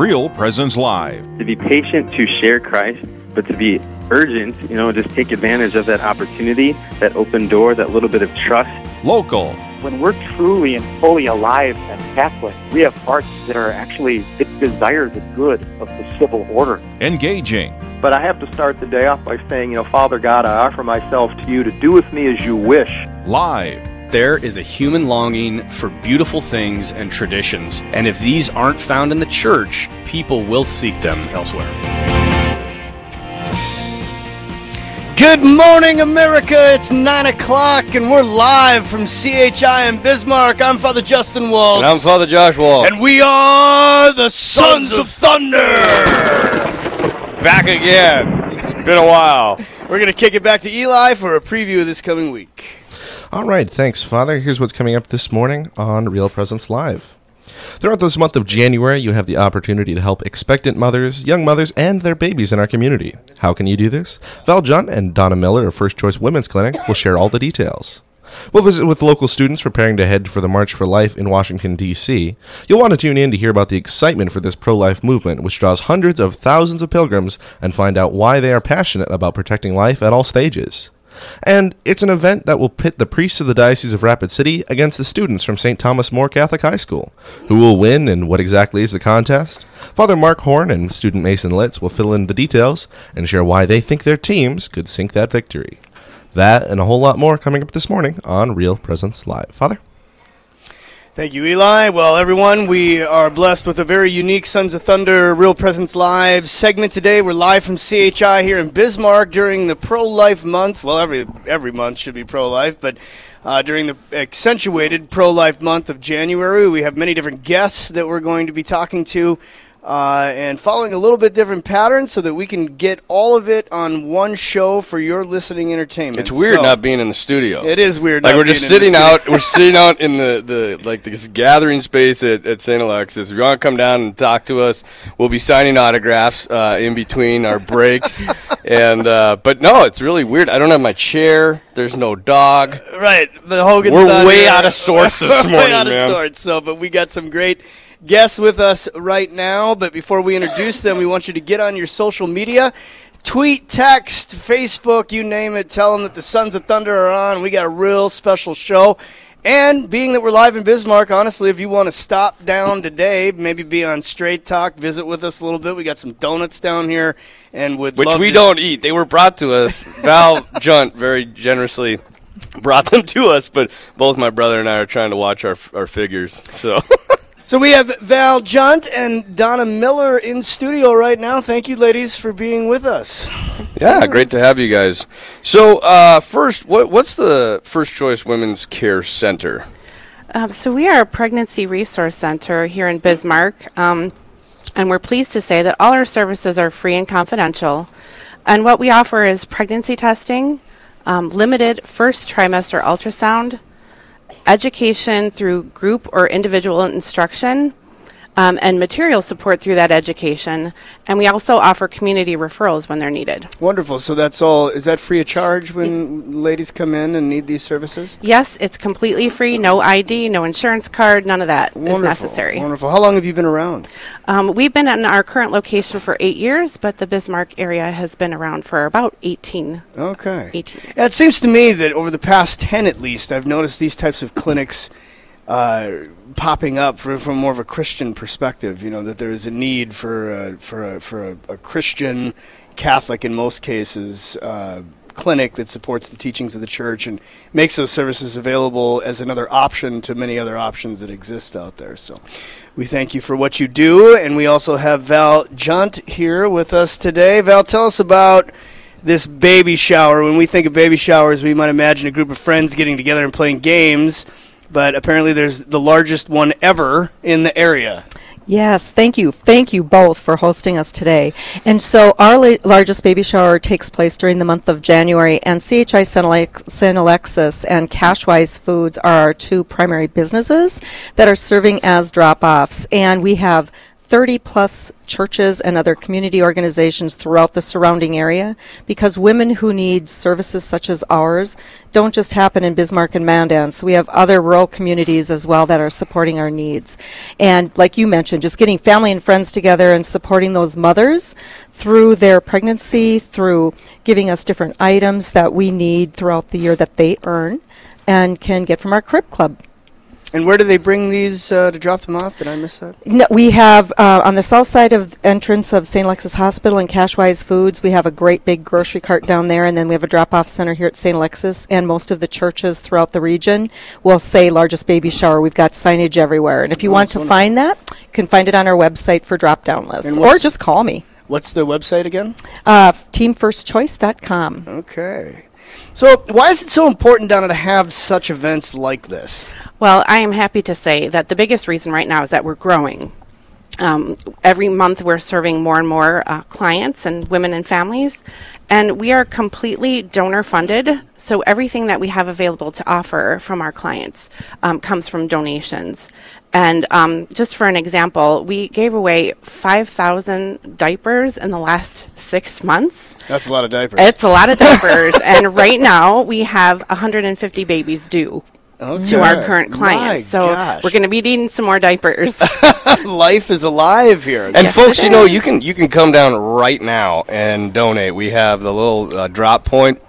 Real Presence Live. To be patient to share Christ, but to be urgent, you know, just take advantage of that opportunity, that open door, that little bit of trust. Local. When we're truly and fully alive as Catholics, we have hearts that are actually that desire the good of the civil order. Engaging. But I have to start the day off by saying, you know, Father God, I offer myself to you to do with me as you wish. Live. There is a human longing for beautiful things and traditions, and if these aren't found in the church, people will seek them elsewhere. Good morning, America. It's 9 o'clock, and we're live from CHI in Bismarck. I'm Father Justin Waltz. And I'm Father Josh Waltz. And we are the Sons of Thunder. Back again. It's been a while. We're going to kick it back to Eli for a preview of this coming week. All right, thanks, Father. Here's what's coming up this morning on Real Presence Live. Throughout this month of January, you have the opportunity to help expectant mothers, young mothers, and their babies in our community. How can you do this? Val Junt and Donna Miller of First Choice Women's Clinic will share all the details. We'll visit with local students preparing to head for the March for Life in Washington, D.C. You'll want to tune in to hear about the excitement for this pro life movement, which draws hundreds of thousands of pilgrims, and find out why they are passionate about protecting life at all stages. And it's an event that will pit the priests of the Diocese of Rapid City against the students from St. Thomas More Catholic High School. Who will win and what exactly is the contest? Father Mark Horn and student Mason Litz will fill in the details and share why they think their teams could sink that victory. That and a whole lot more coming up this morning on Real Presence Live. Father? Thank you, Eli. Well, everyone, we are blessed with a very unique Sons of Thunder Real Presence Live segment today. We're live from CHI here in Bismarck during the Pro Life Month. Well, every every month should be pro life, but uh, during the accentuated pro life month of January, we have many different guests that we're going to be talking to. Uh, and following a little bit different pattern so that we can get all of it on one show for your listening entertainment. It's weird So- not being in the studio. It is weird. Like not we're just in sitting out. We're sitting out in the, the like this gathering space at, at St. Alexius. If you want to come down and talk to us, we'll be signing autographs uh, in between our breaks. and uh, but no, it's really weird. I don't have my chair. There's no dog. Right, the Hogan's We're way here. out of sorts this morning, way out of sorts. So, but we got some great guests with us right now. But before we introduce them, we want you to get on your social media. Tweet, text, Facebook, you name it. Tell them that the Sons of Thunder are on. We got a real special show. And being that we're live in Bismarck, honestly, if you want to stop down today, maybe be on Straight Talk, visit with us a little bit. We got some donuts down here, and would which we don't eat. They were brought to us. Val Junt very generously brought them to us, but both my brother and I are trying to watch our our figures. So So we have Val Junt and Donna Miller in studio right now. Thank you, ladies, for being with us. yeah, great to have you guys. So uh, first, what what's the First Choice Women's Care Center? Um, so we are a pregnancy resource center here in Bismarck, um, and we're pleased to say that all our services are free and confidential. And what we offer is pregnancy testing, um, limited first trimester ultrasound, education through group or individual instruction, um, and material support through that education. And we also offer community referrals when they're needed. Wonderful. So that's all. Is that free of charge when ladies come in and need these services? Yes, it's completely free, no ID, no insurance card, none of that is Wonderful. necessary. Wonderful. How long have you been around? Um, we've been in our current location for eight years, but the Bismarck area has been around for about 18. Okay. 18. Yeah, it seems to me that over the past 10 at least, I've noticed these types of clinics uh, popping up for, from more of a Christian perspective. You know, that there is a need for, uh, for, a, for a, a Christian, Catholic in most cases, uh, clinic that supports the teachings of the church and makes those services available as another option to many other options that exist out there. So we thank you for what you do. And we also have Val Junt here with us today. Val, tell us about this baby shower. When we think of baby showers, we might imagine a group of friends getting together and playing games. But apparently, there's the largest one ever in the area. Yes, thank you. Thank you both for hosting us today. And so, our la- largest baby shower takes place during the month of January, and CHI St. Alex- Alexius and Cashwise Foods are our two primary businesses that are serving as drop offs. And we have 30 plus churches and other community organizations throughout the surrounding area because women who need services such as ours don't just happen in Bismarck and Mandan. So we have other rural communities as well that are supporting our needs. And like you mentioned, just getting family and friends together and supporting those mothers through their pregnancy, through giving us different items that we need throughout the year that they earn and can get from our crib club. And where do they bring these uh, to drop them off? Did I miss that? No, we have uh, on the south side of entrance of St. Alexius Hospital and Cashwise Foods. We have a great big grocery cart down there, and then we have a drop-off center here at St. Alexius. And most of the churches throughout the region will say "largest baby shower." We've got signage everywhere, and if you Oh, want to wonderful. find that, you can find it on our website for drop-down lists, or just call me. What's the website again? Uh, teamfirstchoice.com. Okay. So why is it so important, Donna, to have such events like this? Well, I am happy to say that the biggest reason right now is that we're growing. Um, every month, we're serving more and more uh, clients and women and families, and we are completely donor funded. So everything that we have available to offer from our clients um, comes from donations. And um, just for an example, we gave away 5,000 diapers in the last six months. That's a lot of diapers. It's a lot of diapers, and right now we have 150 babies due to our Okay. current My clients. so gosh. we're going to be needing some more diapers. Life is alive here. And Yes, folks, you know, you can you can come down right now and donate. We have the little uh, drop point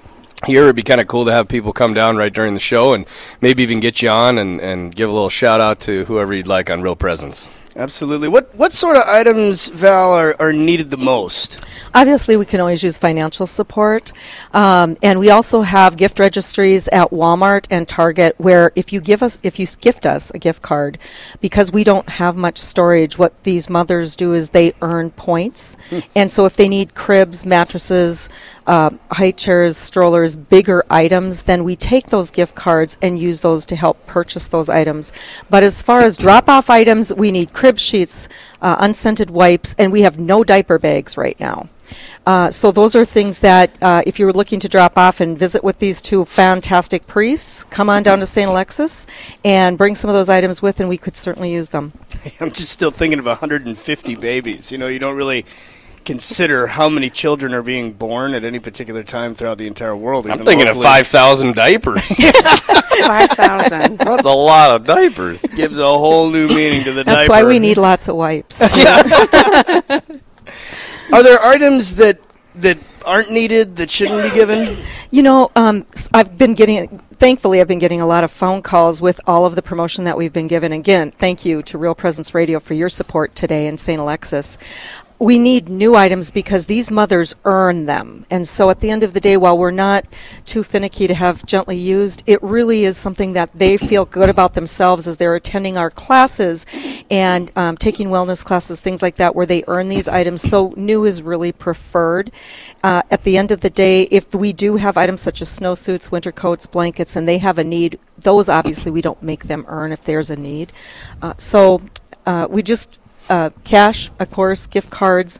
here. It'd be kind of cool to have people come down right during the show and maybe even get you on and, and give a little shout out to whoever you'd like on Real Presence. Absolutely. What what sort of items, Val, are, are needed the most? Obviously, we can always use financial support. Um, and we also have gift registries at Walmart and Target where if you give us, if you gift us a gift card, because we don't have much storage, what these mothers do is they earn points. And so if they need cribs, mattresses, uh, high chairs, strollers, bigger items, then we take those gift cards and use those to help purchase those items. But as far as drop off items, we need crib sheets, uh, unscented wipes, and we have no diaper bags right now. Uh, so those are things that, uh, if you're looking to drop off and visit with these two fantastic priests, come on down to St. Alexius and bring some of those items with, and we could certainly use them. I'm just still thinking of 150 babies. You know, you don't really consider how many children are being born at any particular time throughout the entire world. I'm even thinking of 5,000 diapers. 5,000. That's a lot of diapers. Gives a whole new meaning to the That's diaper. why we need lots of wipes. Are there items that that aren't needed that shouldn't be given? You know, um, s- I've been getting, thankfully, I've been getting a lot of phone calls with all of the promotion that we've been given. Again, thank you to Real Presence Radio for your support today in St. Alexius. We need new items because these mothers earn them. And so at the end of the day, while we're not too finicky to have gently used, it really is something that they feel good about themselves as they're attending our classes and um, taking wellness classes, things like that, where they earn these items. So new is really preferred. Uh, at the end of the day, if we do have items such as snowsuits, winter coats, blankets, and they have a need, those obviously we don't make them earn if there's a need. Uh, so uh, we just uh, cash, of course, gift cards,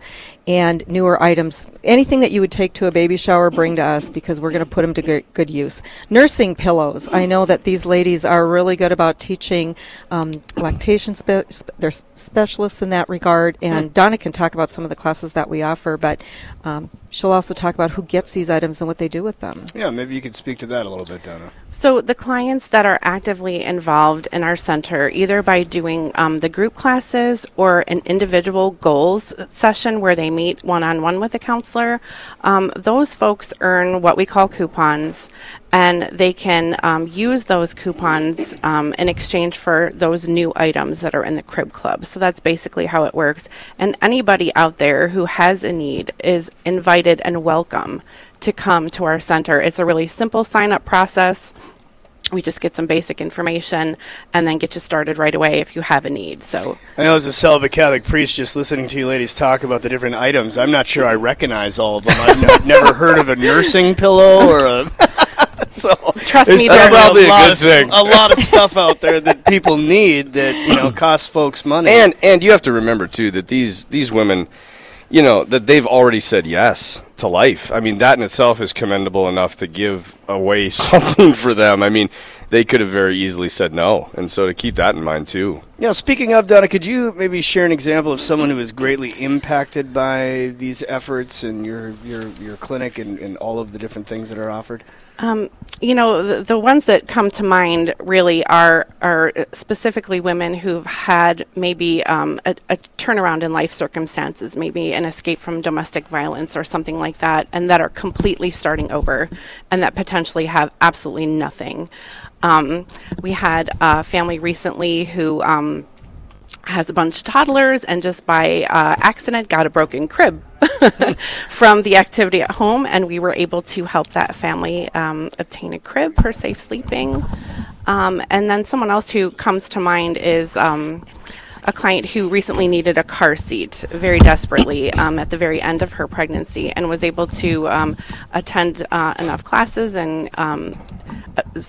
and newer items. Anything that you would take to a baby shower, bring to us because we're going to put them to good, good use. Nursing pillows. I know that these ladies are really good about teaching um, lactation. Spe- sp- they're specialists in that regard, and Donna can talk about some of the classes that we offer, but um, she'll also talk about who gets these items and what they do with them. Yeah, maybe you could speak to that a little bit, Donna. So the clients that are actively involved in our center, either by doing um, the group classes or an individual goals session where they meet one-on-one with a counselor, um, those folks earn what we call coupons, and they can um, use those coupons um, in exchange for those new items that are in the crib club. So that's basically how it works. And anybody out there who has a need is invited and welcome to come to our center. It's a really simple sign up process. We just get some basic information and then get you started right away if you have a need. So I know as a celibate Catholic priest, just listening to you ladies talk about the different items, I'm not sure I recognize all of them. I've n- never heard of a nursing pillow or a. so Trust me, probably they're- probably a lot good of, thing. A lot of stuff out there that people need that you know costs folks money. And and you have to remember too that these these women, you know, that they've already said yes to life. I mean, that in itself is commendable enough to give away something for them. I mean, they could have very easily said no, and so to keep that in mind too. You know, speaking of Donna, could you maybe share an example of someone who was greatly impacted by these efforts and your your your clinic and, and all of the different things that are offered? Um, you know, the, the ones that come to mind really are are specifically women who've had maybe um, a, a turnaround in life circumstances, maybe an escape from domestic violence or something like that, and that are completely starting over, and that potentially have absolutely nothing. Um, we had a family recently who um, has a bunch of toddlers and just by uh, accident got a broken crib from the activity at home, and we were able to help that family um, obtain a crib for safe sleeping. Um, and then someone else who comes to mind is um, a client who recently needed a car seat very desperately um, at the very end of her pregnancy and was able to um, attend uh, enough classes and um, uh,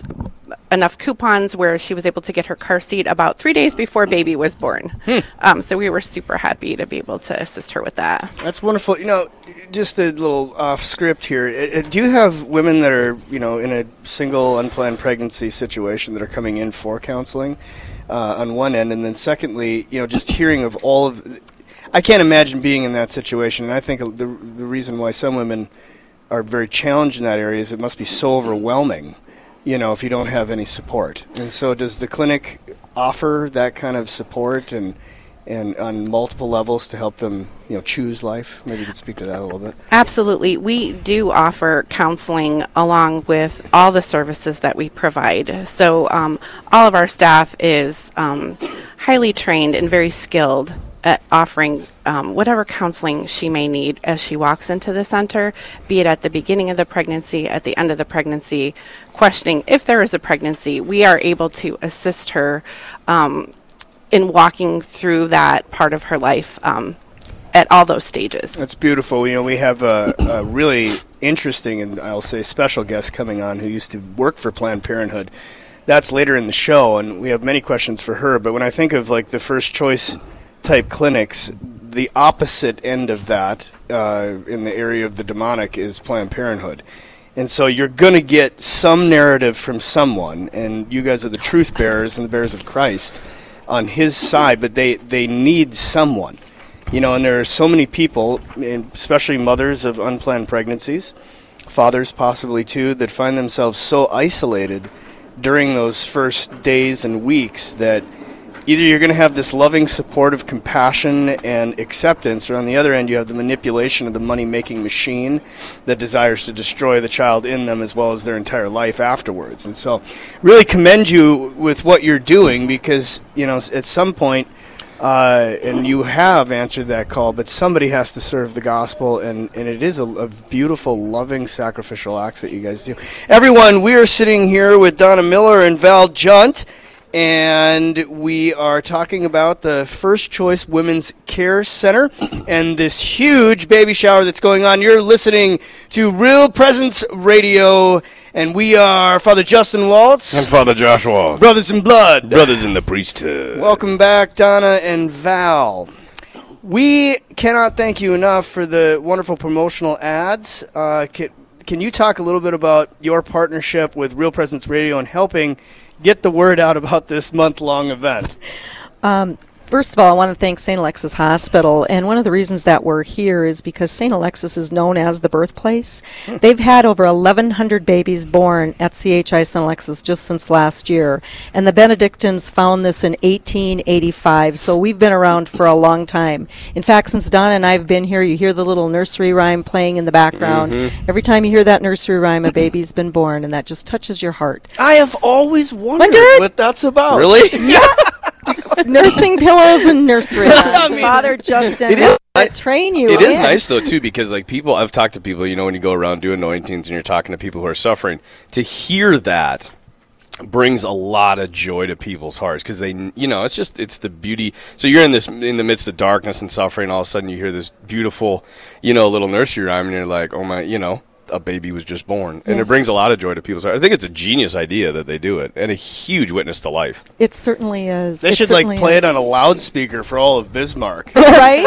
enough coupons where she was able to get her car seat about three days before baby was born. Um, so we were super happy to be able to assist her with that. That's wonderful. You know, just a little off script here. Do you have women that are, you know, in a single unplanned pregnancy situation that are coming in for counseling uh, on one end, and then secondly, you know, just hearing of all of, I can't imagine being in that situation. And I think the the reason why some women are very challenged in that area is it must be so overwhelming. You know, if you don't have any support, and so does the clinic offer that kind of support and and on multiple levels to help them, you know, choose life. Maybe you could speak to that a little bit. Absolutely. We do offer counseling along with all the services that we provide. So, um, all of our staff is um, highly trained and very skilled offering um, whatever counseling she may need as she walks into the center, be it at the beginning of the pregnancy, at the end of the pregnancy, questioning if there is a pregnancy. We are able to assist her um, in walking through that part of her life um, at all those stages. That's beautiful. You know, we have a, a really interesting and I'll say special guest coming on who used to work for Planned Parenthood. That's later in the show, and we have many questions for her. But when I think of like the first choice type clinics, the opposite end of that uh, in the area of the demonic is Planned Parenthood. And so you're going to get some narrative from someone, and you guys are the truth bearers and the bearers of Christ on his side, but they, they need someone. You know, and there are so many people, especially mothers of unplanned pregnancies, fathers possibly too, that find themselves so isolated during those first days and weeks that either you're going to have this loving support of compassion and acceptance, or on the other end, you have the manipulation of the money making machine that desires to destroy the child in them as well as their entire life afterwards. And so, really commend you with what you're doing because, you know, at some point, uh, and you have answered that call, but somebody has to serve the gospel, and, and it is a, a beautiful, loving, sacrificial acts that you guys do. Everyone, we are sitting here with Donna Miller and Val Junt, and we are talking about the First Choice Women's Care Center and this huge baby shower that's going on. You're listening to Real Presence Radio, and we are Father Justin Waltz, And Father Josh Waltz, Brothers in Blood. brothers in the priesthood. Welcome back, Donna and Val. We cannot thank you enough for the wonderful promotional ads. Uh, can, can you talk a little bit about your partnership with Real Presence Radio and helping get the word out about this month long event? Um, first of all, I want to thank St. Alexius Hospital. And one of the reasons that we're here is because St. Alexius is known as the birthplace. They've had over 1,100 babies born at CHI St. Alexius just since last year. And the Benedictines found this in 1885. So we've been around for a long time. In fact, since Donna and I have been here, you hear the little nursery rhyme playing in the background. Mm-hmm. Every time you hear that nursery rhyme, a baby's been born, and that just touches your heart. I have always wondered Wondered? what that's about. Really? nursing pillows and nursery rhymes. I mean, Father Justin it is- will train you. It is in. nice though too because like people I've talked to people you know when you go around doing anointings and you're talking to people who are suffering to hear that brings a lot of joy to people's hearts because they you know it's just it's the beauty so you're in this in the midst of darkness and suffering all of a sudden you hear this beautiful you know little nursery rhyme and you're like oh my you know a baby was just born, and Yes. it brings a lot of joy to people's hearts. I think it's a genius idea that they do it, and a huge witness to life. It certainly is. They It should like play is. it on a loudspeaker for all of Bismarck. right?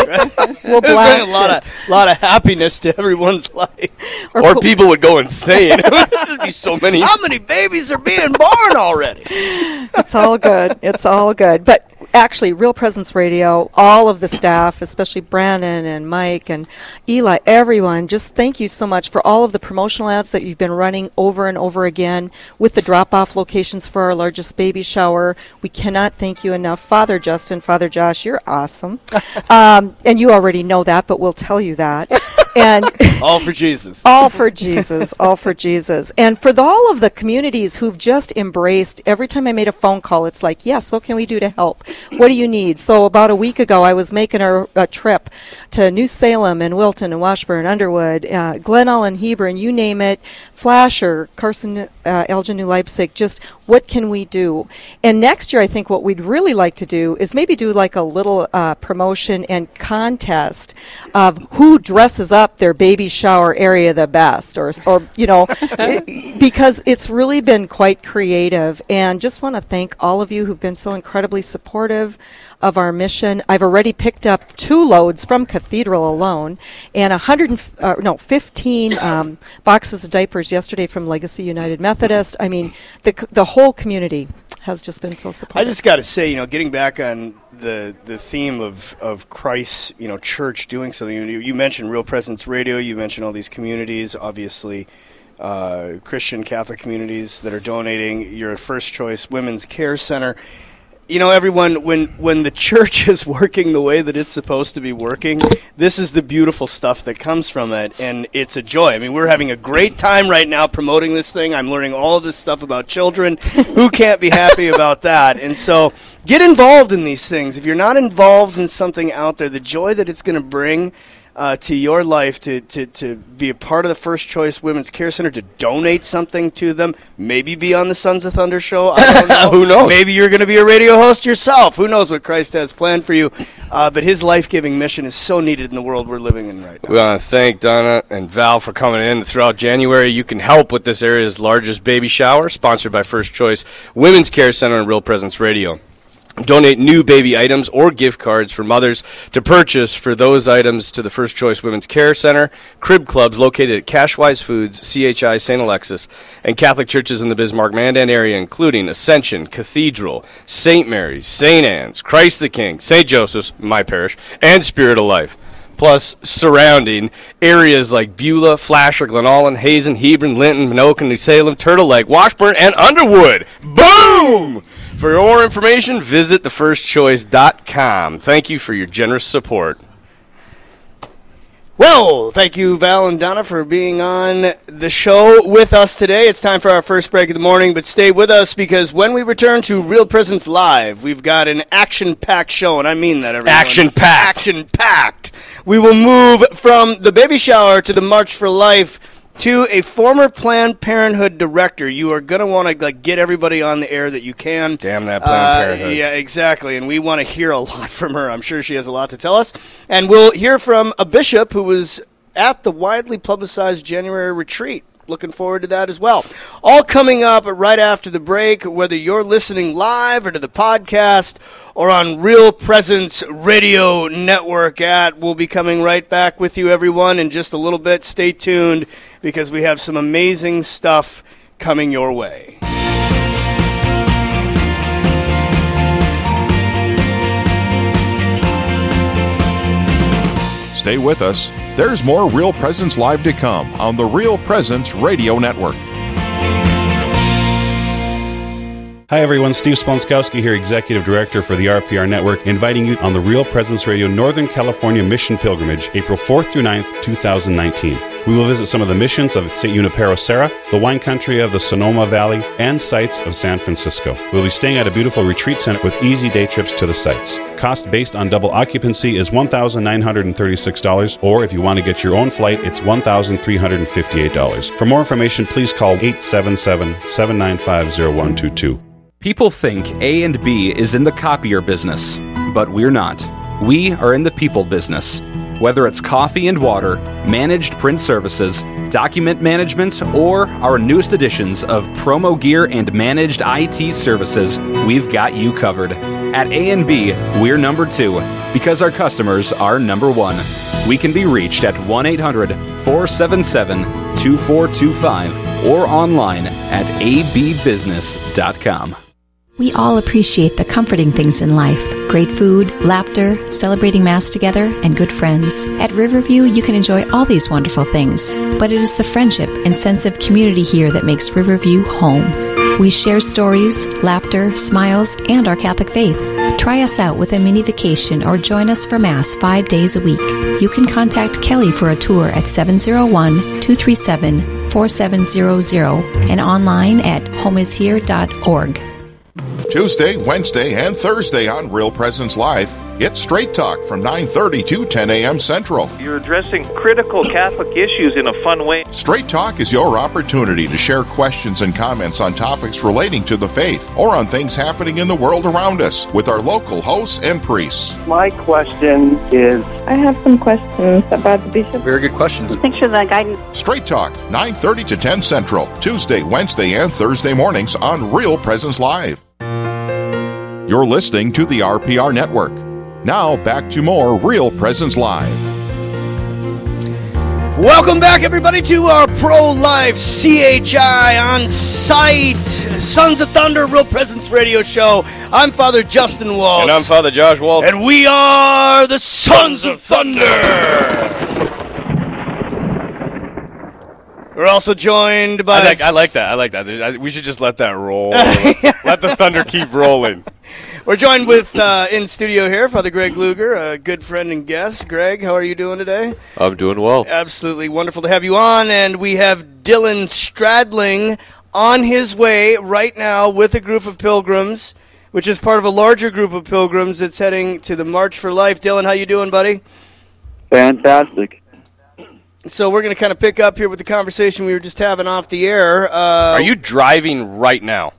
we'll Bring blast a lot it. of lot of happiness to everyone's life. Or Or, people would go insane. There'd be so many. How many babies are being born already? It's all good. It's all good. But actually, Real Presence Radio, all of the staff, especially Brandon and Mike and Eli, everyone, just thank you so much for all of the promotional ads that you've been running over and over again with the drop off locations for our largest baby shower. We cannot thank you enough. Father Justin, Father Josh, you're awesome. um, and you already know that, but we'll tell you that. And All for Jesus. all for Jesus, all for Jesus. And for the, all of the communities who've just embraced, every time I made a phone call, it's like, yes, what can we do to help? What do you need? So about a week ago, I was making a, a trip to New Salem and Wilton and Washburn, Underwood, uh, Glen Ullin, Hebron, you name it, Flasher, Carson, uh, Elgin, New Leipzig, just what can we do? And next year, I think what we'd really like to do is maybe do like a little uh, promotion and contest of who dresses up their baby shower area the best, or, or you know, because it's really been quite creative. And just want to thank all of you who've been so incredibly supportive of our mission. I've already picked up two loads from Cathedral alone, and a hundred uh, no, fifteen um, boxes of diapers yesterday from Legacy United Methodist. I mean, the the whole community has just been so supportive. I just got to say, you know, getting back on the the theme of of Christ's, you know, church doing something. You, you mentioned Real Presence Radio. You mentioned all these communities, obviously. Uh, Christian Catholic communities that are donating your first choice women's care center. You know, everyone, when when the church is working the way that it's supposed to be working, this is the beautiful stuff that comes from it, and it's a joy. I mean, we're having a great time right now promoting this thing. I'm learning all of this stuff about children. Who can't be happy about that? And so, get involved in these things. If you're not involved in something out there, the joy that it's going to bring uh, to your life to, to, to be a part of the First Choice Women's Care Center, to donate something to them, maybe be on the Sons of Thunder show. I don't know. Who knows? Maybe you're going to be a radio host yourself. Who knows what Christ has planned for you? Uh, but his life giving mission is so needed in the world we're living in right now. We want to thank Donna and Val for coming in. Throughout January, you can help with this area's largest baby shower, sponsored by First Choice Women's Care Center and Real Presence Radio. Donate new baby items or gift cards for mothers to purchase for those items to the First Choice Women's Care Center, crib clubs located at Cashwise Foods, CHI St. Alexius, and Catholic churches in the Bismarck Mandan area, including Ascension, Cathedral, St. Mary's, St. Anne's, Christ the King, St. Joseph's, my parish, and Spirit of Life plus surrounding areas like Beulah, Flasher, Glen Ullin, Hazen, Hebron, Linton, Menoken, New Salem, Turtle Lake, Washburn, and Underwood. Boom! For more information, visit thefirstchoice.com. Thank you for your generous support. Well, thank you, Val and Donna, for being on the show with us today. It's time for our first break of the morning, but stay with us because when we return to Real Presence Live, we've got an action-packed show, and I mean that, everyone. Action-packed. Action-packed. We will move from the baby shower to the March for Life to a former Planned Parenthood director. You are going to want to like get everybody on the air that you can. Damn that Planned Uh, Parenthood. Yeah, exactly. And we want to hear a lot from her. I'm sure she has a lot to tell us. And we'll hear from a bishop who was at the widely publicized January retreat. Looking forward to that as well. All coming up right after the break, whether you're listening live or to the podcast or on Real Presence Radio Network at. We'll be coming right back with you, everyone, in just a little bit. Stay tuned because we have some amazing stuff coming your way. Stay with us. There's more Real Presence Live to come on the Real Presence Radio Network. Hi, everyone. Steve Splonskowski here, Executive Director for the RPR Network, inviting you on the Real Presence Radio Northern California Mission Pilgrimage, April 4th through 9th, 2019. We will visit some of the missions of St. Junipero Serra, the wine country of the Sonoma Valley, and sites of San Francisco. We'll be staying at a beautiful retreat center with easy day trips to the sites. Cost based on double occupancy is $1,936, or if you want to get your own flight, it's $1,358. For more information, please call 877 795 0122. People think A and B is in the copier business, but we're not. We are in the people business. Whether it's coffee and water, managed print services, document management, or our newest additions of promo gear and managed IT services, we've got you covered. At A&B, we're number 2 because our customers are number 1. We can be reached at 1-800-477-2425 or online at abbusiness.com. We all appreciate the comforting things in life great food, laughter, celebrating Mass together, and good friends. At Riverview, you can enjoy all these wonderful things, but it is the friendship and sense of community here that makes Riverview home. We share stories, laughter, smiles, and our Catholic faith. Try us out with a mini vacation or join us for Mass five days a week. You can contact Kelly for a tour at 701 237 4700 and online at homeishere.org. Tuesday, Wednesday, and Thursday on Real Presence Live, it's Straight Talk from 9:30 to 10 a.m. Central. You're addressing critical Catholic issues in a fun way. Straight Talk is your opportunity to share questions and comments on topics relating to the faith or on things happening in the world around us with our local hosts and priests. My question is I have some questions about the bishop. Very good questions. Thanks for the guidance. Straight Talk, 9:30 to 10 Central, Tuesday, Wednesday, and Thursday mornings on Real Presence Live. You're listening to the RPR Network. Now back to more Real Presence Live. Welcome back, everybody, to our pro life CHI on site Sons of Thunder Real Presence Radio Show. I'm Father Justin Waltz. And I'm Father Josh Waltz. And we are the Sons of Thunder. We're also joined by. I like, I like that. I like that. I- we should just let that roll. let the thunder keep rolling. We're joined with uh, in studio here, Father Greg Luger, a good friend and guest. Greg, how are you doing today? I'm doing well. Absolutely wonderful to have you on, and we have Dylan Stradling on his way right now with a group of pilgrims, which is part of a larger group of pilgrims that's heading to the March for Life. Dylan, how you doing, buddy? fantastic. So we're going to kind of pick up here with the conversation we were just having off the air. Uh, Are you driving right now?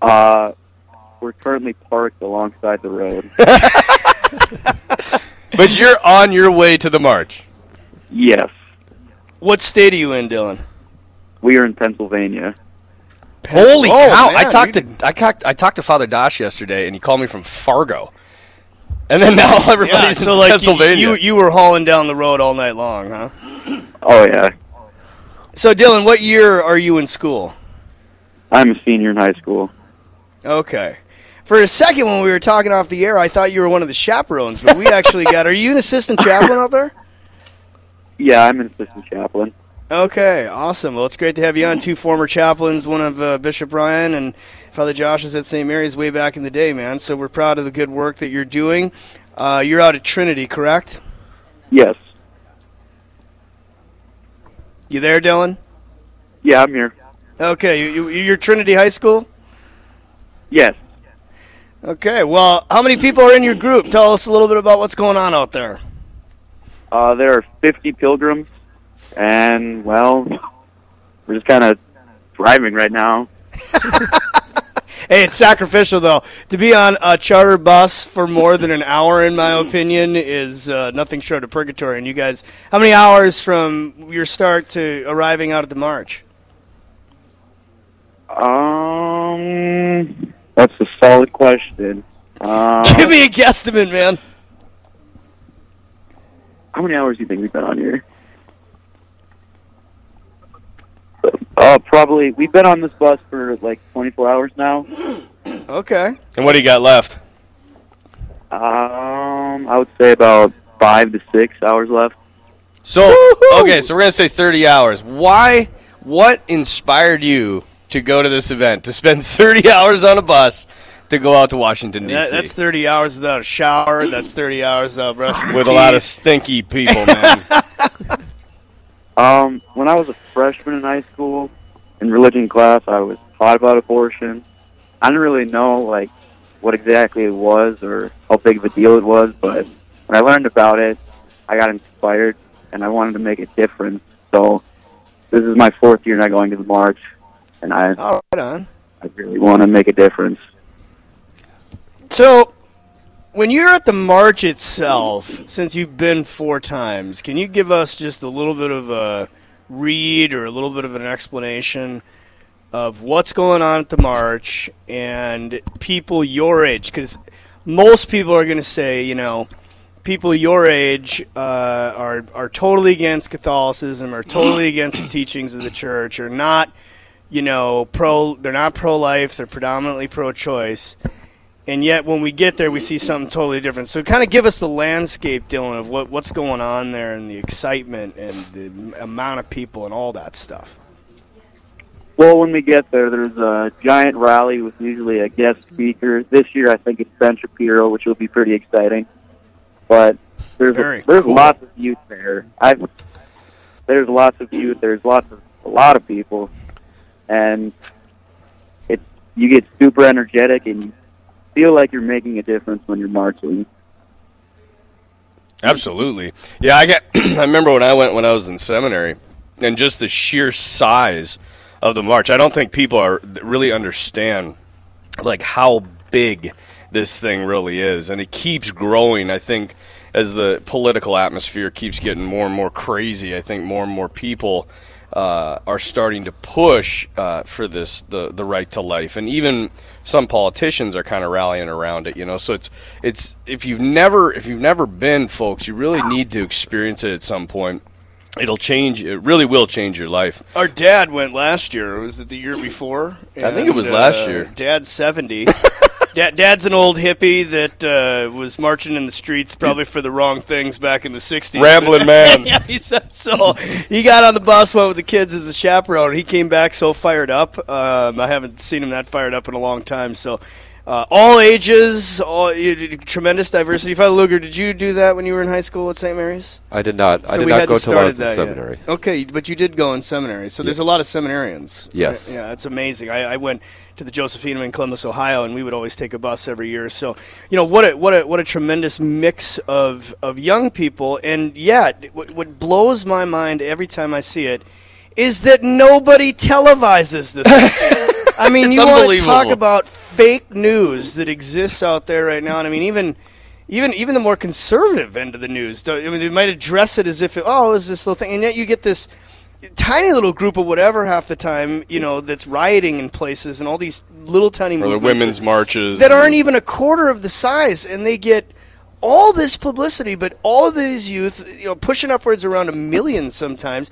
Uh, we're currently parked alongside the road. But you're on your way to the march. yes, What state are you in, Dylan? we are in Pennsylvania. Holy Oh, cow! man, I talked to I talked I talked to Father Dosh yesterday, and he called me from Fargo. And then now everybody's so in like Pennsylvania. You, you were hauling down the road all night long, huh? Oh yeah, So Dylan, what year are you in school? I'm a senior in high school. Okay. For a second, when we were talking off the air, I thought you were one of the chaperones, but we actually got. Are you an assistant chaplain out there? Yeah, I'm an assistant chaplain. Okay, awesome. Well, it's great to have you on. Two former chaplains, one of uh, Bishop Ryan and Father Josh is at St. Mary's way back in the day, man. So we're proud of the good work that you're doing. Uh, you're out at Trinity, correct? Yes. You there, Dylan? Yeah, I'm here. Okay, you, you, you're Trinity High School? Yes. Okay, well, how many people are in your group? Tell us a little bit about what's going on out there. Uh, there are 50 pilgrims, and well, we're just kind of driving right now. Hey, it's sacrificial though. To be on a charter bus for more than an hour, in my opinion, is uh, nothing short of purgatory. And you guys, how many hours from your start to arriving out at the march? Um, that's a solid question. Uh, Give me a guesstimate, man. how many hours do you think we've been on here? Uh, probably. We've been on this bus for like 24 hours now. Okay. and what do you got left? Um, I would say about five to six hours left. So okay, so we're gonna say thirty hours. Why? What inspired you to go to this event? To spend thirty hours on a bus to go out to Washington D.C. That, that's 30 hours without a shower. That's 30 hours without brushing your with a lot of stinky people, man. Um, when I was a freshman in high school, in religion class, I was taught about abortion. I didn't really know like what exactly it was or how big of a deal it was, but when I learned about it, I got inspired and I wanted to make a difference. So this is my fourth year now going to the march, and I Oh, right on. I really want to make a difference. So, when you're at the march itself, since you've been four times, can you give us just a little bit of a read or a little bit of an explanation of what's going on at the march and people your age? Because most people are going to say, you know, people your age uh, are are totally against Catholicism, are totally against the teachings of the church, are not, you know, pro. They're not pro life. They're predominantly pro choice. And yet, when we get there, we see something totally different. So, kind of give us the landscape, Dylan, of what, what's going on there, and the excitement, and the amount of people, and all that stuff. Well, when we get there, there's a giant rally with usually a guest speaker. This year, I think it's Ben Shapiro, which will be pretty exciting. But there's Very there's cool. lots of youth there. I've there's lots of youth. There's lots of a lot of people, and it's you get super energetic and you feel like you're making a difference when you're marching. Absolutely. Yeah, I get. I remember when I went when I was in seminary, and just the sheer size of the march. I don't think people are really understand like how big this thing really is, and it keeps growing. I think as the political atmosphere keeps getting more and more crazy, I think more and more people uh, are starting to push uh, for this the the right to life, and even some politicians are kind of rallying around it. You know, so it's it's if you've never if you've never been, folks, you really need to experience it at some point. It'll change. It really will change your life. Our dad went last year. Was it the year before? I think it was And, last uh, year. Dad's seventy. Dad, Dad's an old hippie that uh, was marching in the streets probably for the wrong things back in the '60s. Rambling man. yeah, he said so. He got on the bus, went with the kids as a chaperone. and He came back so fired up. Um, I haven't seen him that fired up in a long time. So, uh, all ages, all y- tremendous diversity. Father Luger, did you do that when you were in high school at St. Mary's? I did not. I did not go till I was in that yet. seminary. Okay, but you did go in seminary, so there's a lot of seminarians. Yes. Yeah, it's amazing. I, I went to the Josephinum in Columbus, Ohio, and we would always take a bus every year. So, you know, what a what a what a tremendous mix of of young people, and yet, what, what blows my mind every time I see it is that nobody televises this. I mean, you want to talk about fake news that exists out there right now, and I mean, even even even the more conservative end of the news. I mean, they might address it as if, oh, it, oh, is this little thing, and yet you get this tiny little group of whatever half the time, you know, that's rioting in places, and all these little tiny Or the women's that- marches. that aren't even a quarter of the size, and they get all this publicity, but all of these youth, you know, pushing upwards around a million sometimes.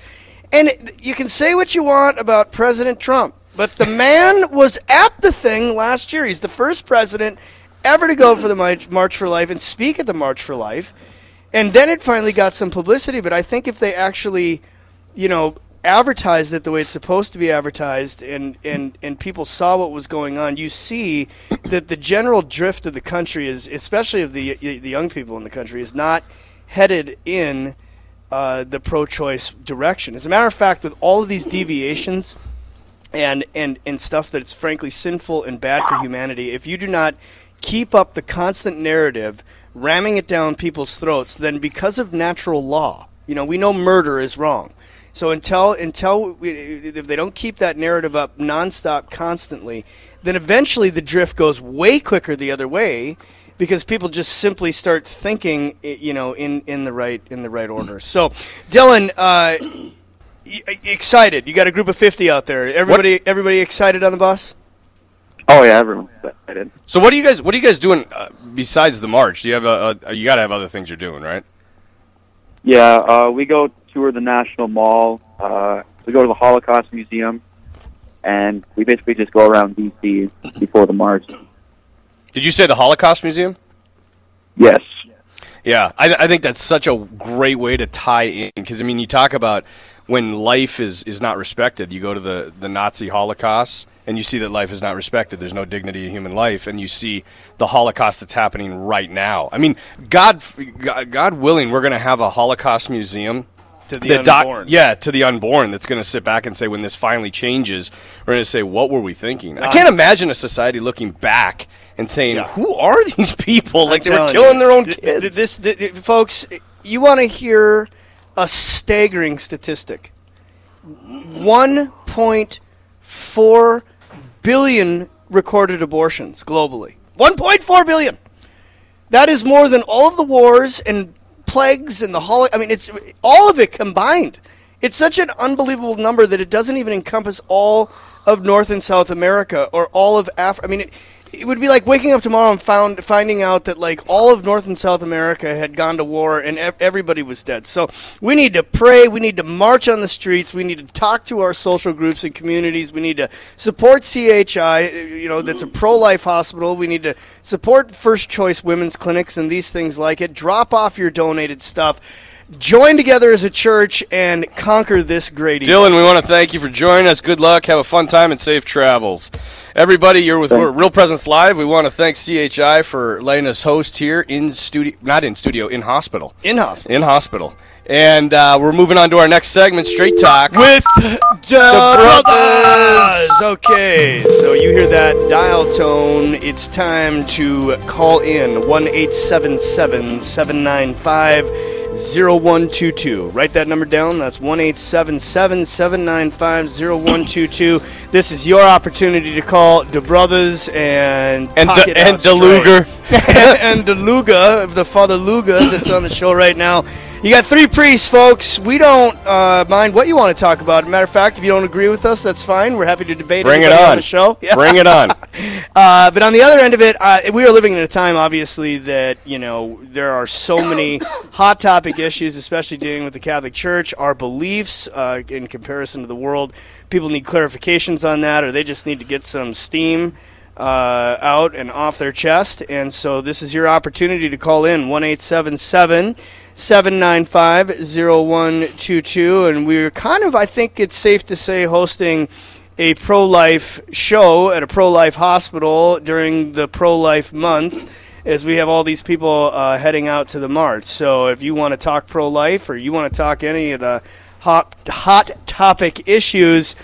And it- you can say what you want about President Trump, but the man was at the thing last year. He's the first president ever to go for the March for Life and speak at the March for Life. And then it finally got some publicity, but I think if they actually, you know, advertised it the way it's supposed to be advertised and, and, and people saw what was going on, you see that the general drift of the country is, especially of the, the young people in the country, is not headed in uh, the pro-choice direction. As a matter of fact, with all of these deviations and, and, and stuff that's frankly sinful and bad for humanity, if you do not keep up the constant narrative, ramming it down people's throats, then because of natural law, you know, we know murder is wrong. So until until we, if they don't keep that narrative up nonstop, constantly, then eventually the drift goes way quicker the other way because people just simply start thinking, you know, in, in the right in the right order. So, Dylan, uh, excited? You got a group of fifty out there. Everybody, everybody excited on the bus? Oh yeah, everyone's excited. So what do you guys what are you guys doing uh, besides the march? Do you have a, a you got to have other things you're doing, right? Yeah, uh, we go tour the National Mall. Uh, we go to the Holocaust Museum, and we basically just go around DC before the march. Did you say the Holocaust Museum? Yes. Yeah, I, I think that's such a great way to tie in because I mean, you talk about when life is, is not respected. You go to the, the Nazi Holocaust and you see that life is not respected. There's no dignity in human life, and you see the Holocaust that's happening right now. I mean, God, God, willing, we're going to have a Holocaust museum. To the that doc- unborn. yeah, to the unborn. That's going to sit back and say, when this finally changes, we're going to say, what were we thinking? I can't imagine a society looking back and saying, who are these people? Like I'm they were killing you, their own kids. th- This, th- th- folks, you want to hear a staggering statistic: one point four billion recorded abortions globally. One point four billion. That is more than all of the wars and plagues and the hol. I mean, it's all of it combined. It's such an unbelievable number that it doesn't even encompass all of North and South America or all of Africa. I mean, it, it would be like waking up tomorrow and found finding out that like all of North and South America had gone to war and ev- everybody was dead. So we need to pray. We need to march on the streets. We need to talk to our social groups and communities. We need to support CHI. You know, that's a pro-life hospital. We need to support First Choice Women's Clinics and these things like it. Drop off your donated stuff. Join together as a church and conquer this great evil. Dylan, we want to thank you for joining us. Good luck. Have a fun time and safe travels. Everybody, you're with Thanks. Real Presence Live. We want to thank CHI for letting us host here in studio, not in studio, in hospital. In hospital. In hospital. And uh, we're moving on to our next segment, Straight Talk. With the brothers. Okay, so you hear that dial tone. It's time to call in 1 877 795 0122. Write that number down. That's 1 877 795 0122. This is your opportunity to call the brothers and And talk the- it and out the straight. Luger. and the Luger, the Father Luger that's on the show right now. You got three priests, folks. We don't uh, mind what you want to talk about. Matter of fact, if you don't agree with us, that's fine. We're happy to debate Bring it everybody on. the show. Bring it on. Uh, but on the other end of it, uh, we are living in a time, obviously, that you know there are so many hot topic issues, especially dealing with the Catholic Church, our beliefs uh, in comparison to the world. People need clarifications on that, or they just need to get some steam uh, out and off their chest. And so this is your opportunity to call in one eight seven seven. 795 0122 and we're kind of I think it's safe to say hosting a pro life show at a pro life hospital during the pro life month as we have all these people uh, heading out to the march. So if you want to talk pro life or you want to talk any of the hot, hot topic issues,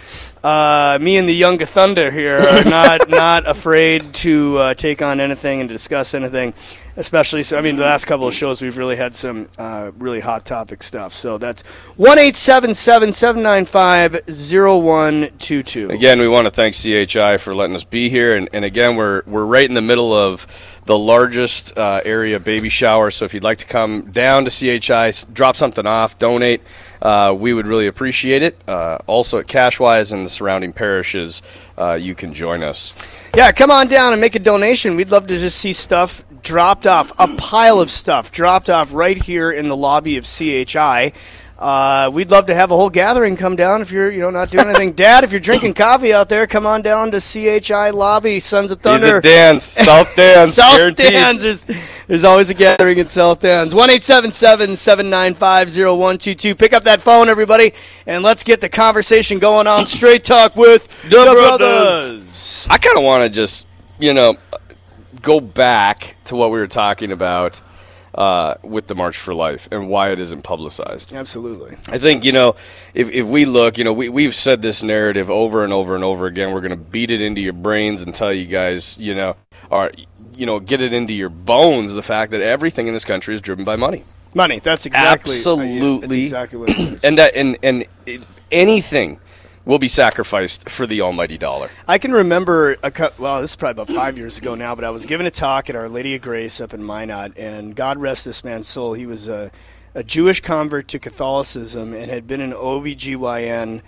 uh, me and the younger thunder here are not not afraid to uh, take on anything and discuss anything especially so i mean the last couple of shows we've really had some uh, really hot topic stuff so that's 1-877-795-0122 Again, we want to thank CHI for letting us be here, and, and again, we're we're right in the middle of the largest uh, area baby shower. So if you'd like to come down to CHI, drop something off, donate, uh, we would really appreciate it. Uh, also at Cashwise and the surrounding parishes, uh, you can join us. Yeah, come on down and make a donation. We'd love to just see stuff dropped off, a pile of stuff dropped off right here in the lobby of CHI. Uh, we'd love to have a whole gathering come down if you're, you know, not doing anything. Dad, if you're drinking coffee out there, come on down to CHI lobby, Sons of He's Thunder. Dan's, South Dan's, South guaranteed. Dan's. There's, there's always a gathering in South Dan's. 1 795 0122. Pick up that phone, everybody, and let's get the conversation going on. Straight talk with the, brothers. I kind of want to just, you know, go back to what we were talking about uh, with the March for Life and why it isn't publicized. Absolutely. I think, you know, if, if we look, you know, we, we've said this narrative over and over and over again. We're going to beat it into your brains and tell you guys, you know, or, you know, get it into your bones the fact that everything in this country is driven by money. Money. That's exactly Absolutely. That's exactly what it is. And that and and it, anything will be sacrificed for the almighty dollar. I can remember a cou- well, this is probably about five years ago now, but I was giving a talk at Our Lady of Grace up in Minot, and God rest this man's soul. He was a, a Jewish convert to Catholicism and had been an OBGYN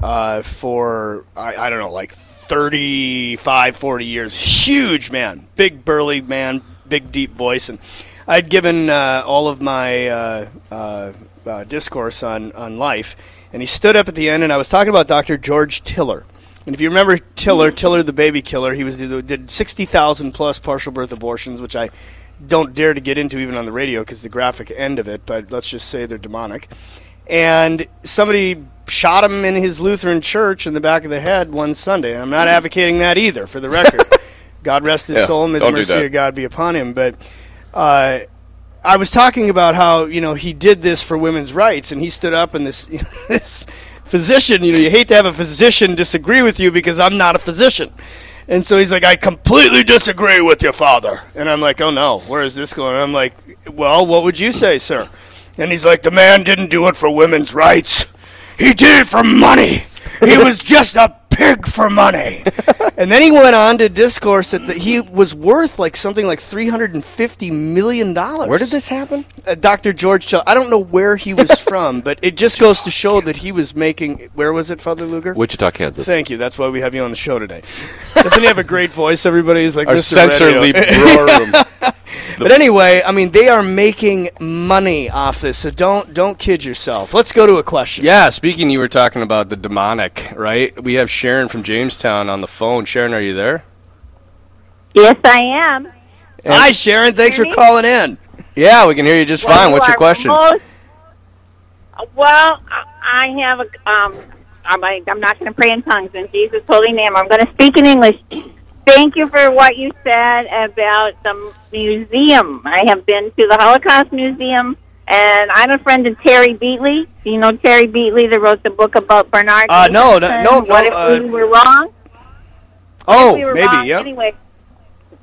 uh, for, I, I don't know, like 35, 40 years. Huge man, big burly man, big deep voice. And I'd given uh, all of my uh, uh, uh, discourse on, on life, and he stood up at the end, and I was talking about Dr. George Tiller. And if you remember Tiller, Tiller the baby killer, he was did sixty thousand plus partial birth abortions, which I don't dare to get into even on the radio because the graphic end of it. But let's just say they're demonic. And somebody shot him in his Lutheran church in the back of the head one Sunday. And I'm not advocating that either, for the record. God rest his Yeah, soul, may the mercy of God be upon him. But uh, I was talking about how you know he did this for women's rights, and he stood up and this this physician. You know, you hate to have a physician disagree with you because I'm not a physician. And so he's like, I completely disagree with your father. And I'm like, oh no, where is this going? And I'm like, well, what would you say, sir? And he's like, the man didn't do it for women's rights. He did it for money. He was just a pig for money. and then he went on to discourse that the, he was worth like something like three hundred and fifty million dollars. Where did this happen? Uh, Dr. George Chel- I don't know where he was from, but it just goes to show that he was making. Where was it, Father Luger? Wichita, Kansas. Thank you. That's why we have you on the show today. Doesn't he have a great voice? Everybody is like Our Mr. censor Radio. leap roar room. but anyway, I mean, they are making money off this, so don't don't kid yourself. Let's go to a question. Yeah, speaking, you were talking about the demonic, right? We have Sharon from Jamestown on the phone. Sharon, are you there? Yes, I am. Hi, Sharon. Thanks for calling in. Yeah, we can hear you just Well, fine. you What's your question? most- well, I I have a um. I'm, like, I'm not going to pray in tongues in Jesus' holy name. I'm going to speak in English. Thank you for what you said about the museum. I have been to the Holocaust Museum, and I'm a friend of Terry Beatley. Do you know Terry Beatley that wrote the book about Bernard? Uh, no, no, no, no, What if uh, we were wrong? Oh, we were maybe, wrong. yeah. Anyway,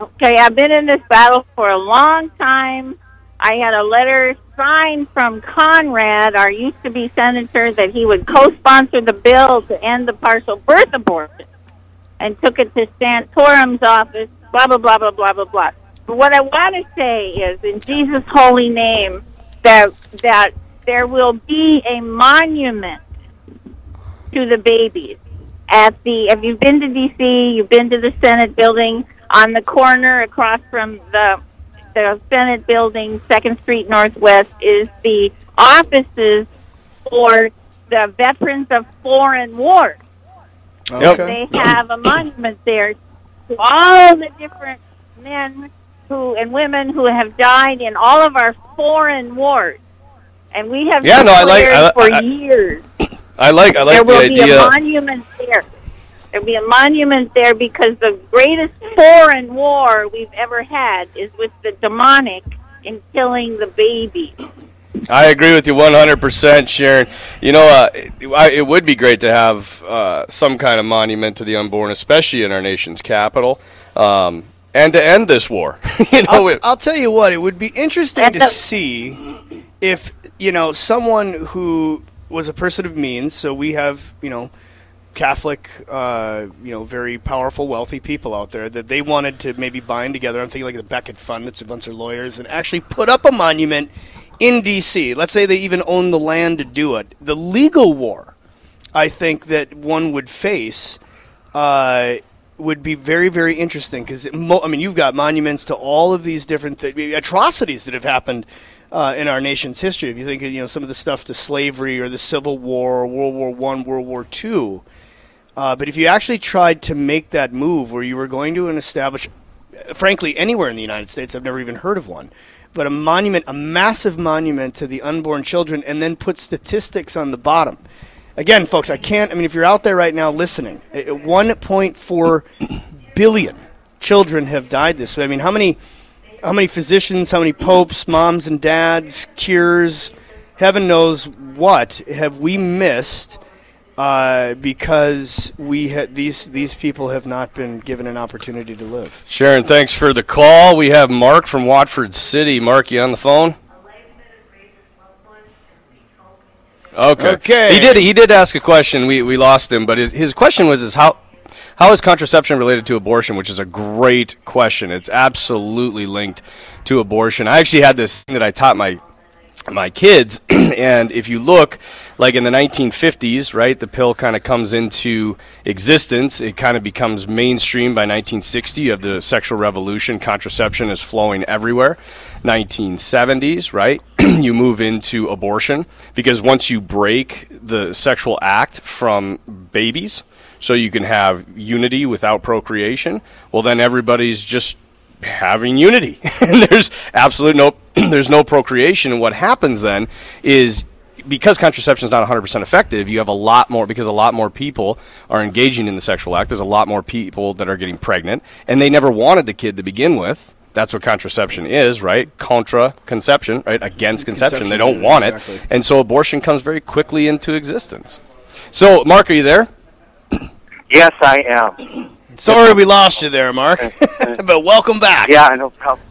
okay, I've been in this battle for a long time. I had a letter signed from Conrad, our used to be senator, that he would co sponsor the bill to end the partial birth abortion and took it to Santorum's office, blah, blah, blah, blah, blah, blah, blah. But what I want to say is, in Jesus' holy name, that, that there will be a monument to the babies at the if you've been to DC, you've been to the Senate building on the corner across from the the Senate building, Second Street Northwest, is the offices for the veterans of foreign wars. Yep. They have a monument there to all the different men who and women who have died in all of our foreign wars. And we have Yeah, no, I like- I- for I- years I like I like there the will be idea. a monument there. There'll be a monument there because the greatest foreign war we've ever had is with the demonic in killing the baby. I agree with you 100%, Sharon. You know, uh, it, I- it would be great to have uh, some kind of monument to the unborn, especially in our nation's capital, um, and to end this war. you know, I'll, it- I'll tell you what, it would be interesting to see if, you know, someone who was a person of means, so we have, you know, Catholic, uh, you know, very powerful, wealthy people out there that they wanted to maybe bind together. I'm thinking like the Becket Fund, that's a bunch of lawyers, and actually put up a monument in D.C. Let's say they even own the land to do it. The legal war, I think that one would face uh, would be very, very interesting because mo- I mean, you've got monuments to all of these different th- atrocities that have happened uh, in our nation's history. If you think of you know some of the stuff to slavery or the Civil War, or World War One, World War Two. Uh, but if you actually tried to make that move where you were going to establish, frankly, anywhere in the United States, I've never even heard of one, but a monument, a massive monument to the unborn children, and then put statistics on the bottom. Again, folks, I can't. I mean, if you're out there right now listening, eh, 1.4 billion children have died this way. I mean, how many, how many physicians, how many popes, moms and dads, cures, heaven knows what have we missed uh, because we ha- these these people have not been given an opportunity to live. Sharon, thanks for the call. We have Mark from Watford City. Mark, you on the phone? Okay. Okay. He did. He did ask a question. We we lost him, but his, his question was: "Is how how is contraception related to abortion?" Which is a great question. It's absolutely linked to abortion. I actually had this thing that I taught my my kids and if you look like in the 1950s right the pill kind of comes into existence. It kind of becomes mainstream by 1960 you have the sexual revolution contraception is flowing everywhere. 1970s right you move into abortion because once you break the sexual act from babies so you can have unity without procreation well then everybody's just having unity. And there's absolute no there's no procreation. And what happens then is because contraception is not 100% effective you have a lot more because a lot more people are engaging in the sexual act there's a lot more people that are getting pregnant and they never wanted the kid to begin with that's what contraception is right contra conception right against It's conception they don't want exactly. it and so abortion comes very quickly into existence so mark are you there Yes, I am. Sorry we lost you there, Mark, but welcome back. Yeah, no problem.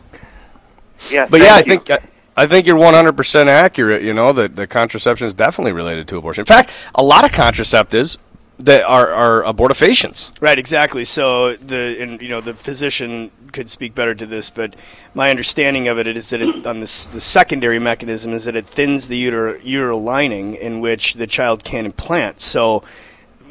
Yeah, But yeah, I thank you. think I, I think you're 100% accurate. You know that the contraception is definitely related to abortion. In fact, a lot of contraceptives that are, are abortifacients. Right, exactly. So the and you know the physician could speak better to this, but my understanding of it is that it, on this the secondary mechanism is that it thins the uter, uteral lining in which the child can implant. So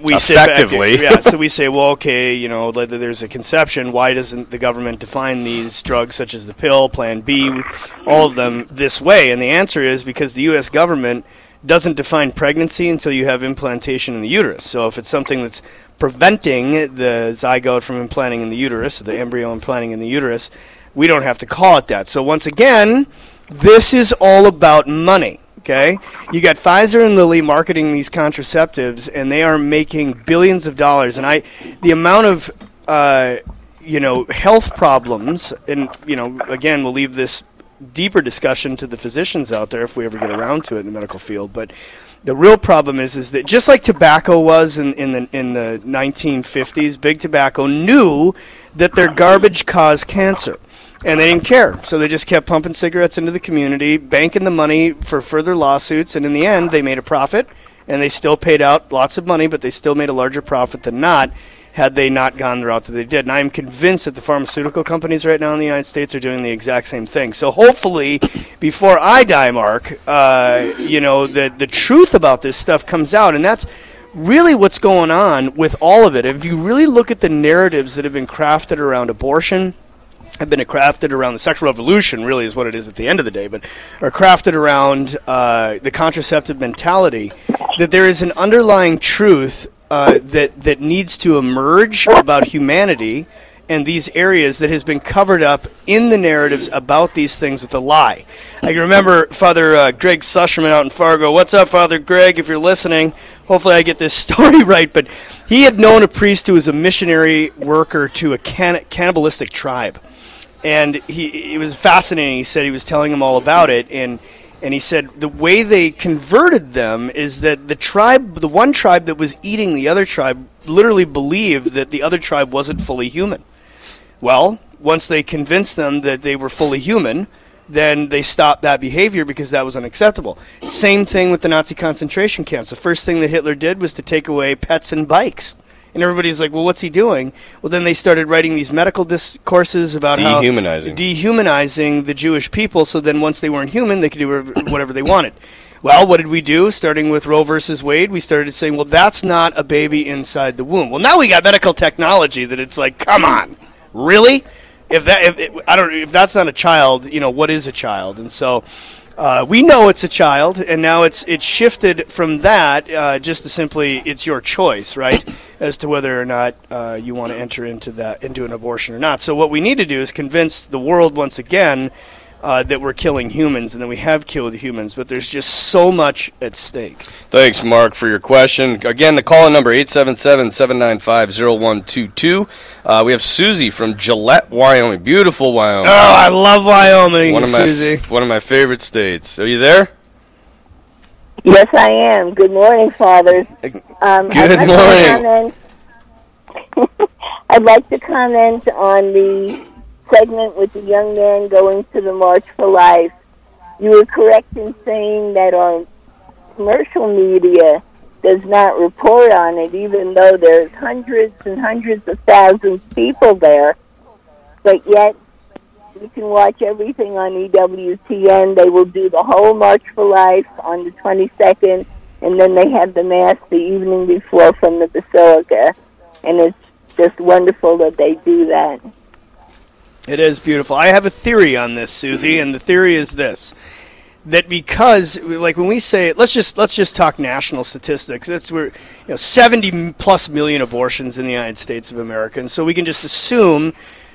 we say Effectively. yeah. So we say, well, okay, you know, there's a conception, why doesn't the government define these drugs such as the pill, Plan B, all of them this way? And the answer is because the U.S. government doesn't define pregnancy until you have implantation in the uterus. So if it's something that's preventing the zygote from implanting in the uterus, or the embryo implanting in the uterus, we don't have to call it that. So once again, this is all about money. Okay, you got Pfizer and Lilly marketing these contraceptives, and they are making billions of dollars. And I, the amount of, uh, you know, health problems, and you know, again, we'll leave this deeper discussion to the physicians out there if we ever get around to it in the medical field. But the real problem is, is that just like tobacco was in, in the in the 1950s, big tobacco knew that their garbage caused cancer and they didn't care. So they just kept pumping cigarettes into the community, banking the money for further lawsuits, and in the end, they made a profit, and they still paid out lots of money, but they still made a larger profit than not had they not gone the route that they did. And I am convinced that the pharmaceutical companies right now in the United States are doing the exact same thing. So hopefully, before I die, Mark, uh, you know, the, the truth about this stuff comes out, and that's really what's going on with all of it. If you really look at the narratives that have been crafted around abortion, have been crafted around the sexual revolution, really is what it is at the end of the day, but are crafted around uh, the contraceptive mentality, that there is an underlying truth uh, that that needs to emerge about humanity and these areas that has been covered up in the narratives about these things with a lie. I remember Father uh, Greg Susherman out in Fargo. What's up, Father Greg? If you're listening, hopefully I get this story right. But he had known a priest who was a missionary worker to a can- cannibalistic tribe and he it was fascinating. He said he was telling him all about it, and and he said the way they converted them is that the tribe, the one tribe that was eating the other tribe, literally believed that the other tribe wasn't fully human. Well, once they convinced them that they were fully human, then they stopped that behavior because that was unacceptable. Same thing with the Nazi concentration camps. The first thing that Hitler did was to take away pets and bikes. And everybody's like, well, what's he doing? Well, then they started writing these medical discourses about Dehumanizing. how dehumanizing the Jewish people. So then, once they weren't human, they could do whatever they wanted. Well, what did we do? Starting with Roe versus Wade, we started saying, well, that's not a baby inside the womb. Well, now we got medical technology that it's like, come on, really? If that, if it, I don't, if that's not a child, you know, what is a child? And so. Uh, we know it's a child, and now it's it's shifted from that uh, just to simply it's your choice, right, as to whether or not uh, you want to enter into that into an abortion or not. So what we need to do is convince the world once again uh, that we're killing humans and that we have killed humans, but there's just so much at stake. Thanks, Mark, for your question. Again, the call in number 877-795-0122. Uh, we have Susie from Gillette, Wyoming. Beautiful Wyoming. Oh, I love Wyoming, one of my, Susie. One of my favorite states. Are you there? Yes, I am. Good morning, fathers. Um, Good I'd like morning. To comment, I'd like to comment on the segment with the young man going to the March for Life. You were correct in saying that our commercial media does not report on it, even though there's hundreds and hundreds of thousands of people there. But yet, you can watch everything on EWTN. They will do the whole March for Life on the 22nd, and then they have the Mass the evening before from the Basilica. And it's just wonderful that they do that. It is beautiful. I have a theory on this, Susie, and the theory is this: that because, like, when we say, let's just let's just talk national statistics. That's where you know seventy plus million abortions in the United States of America, and so we can just assume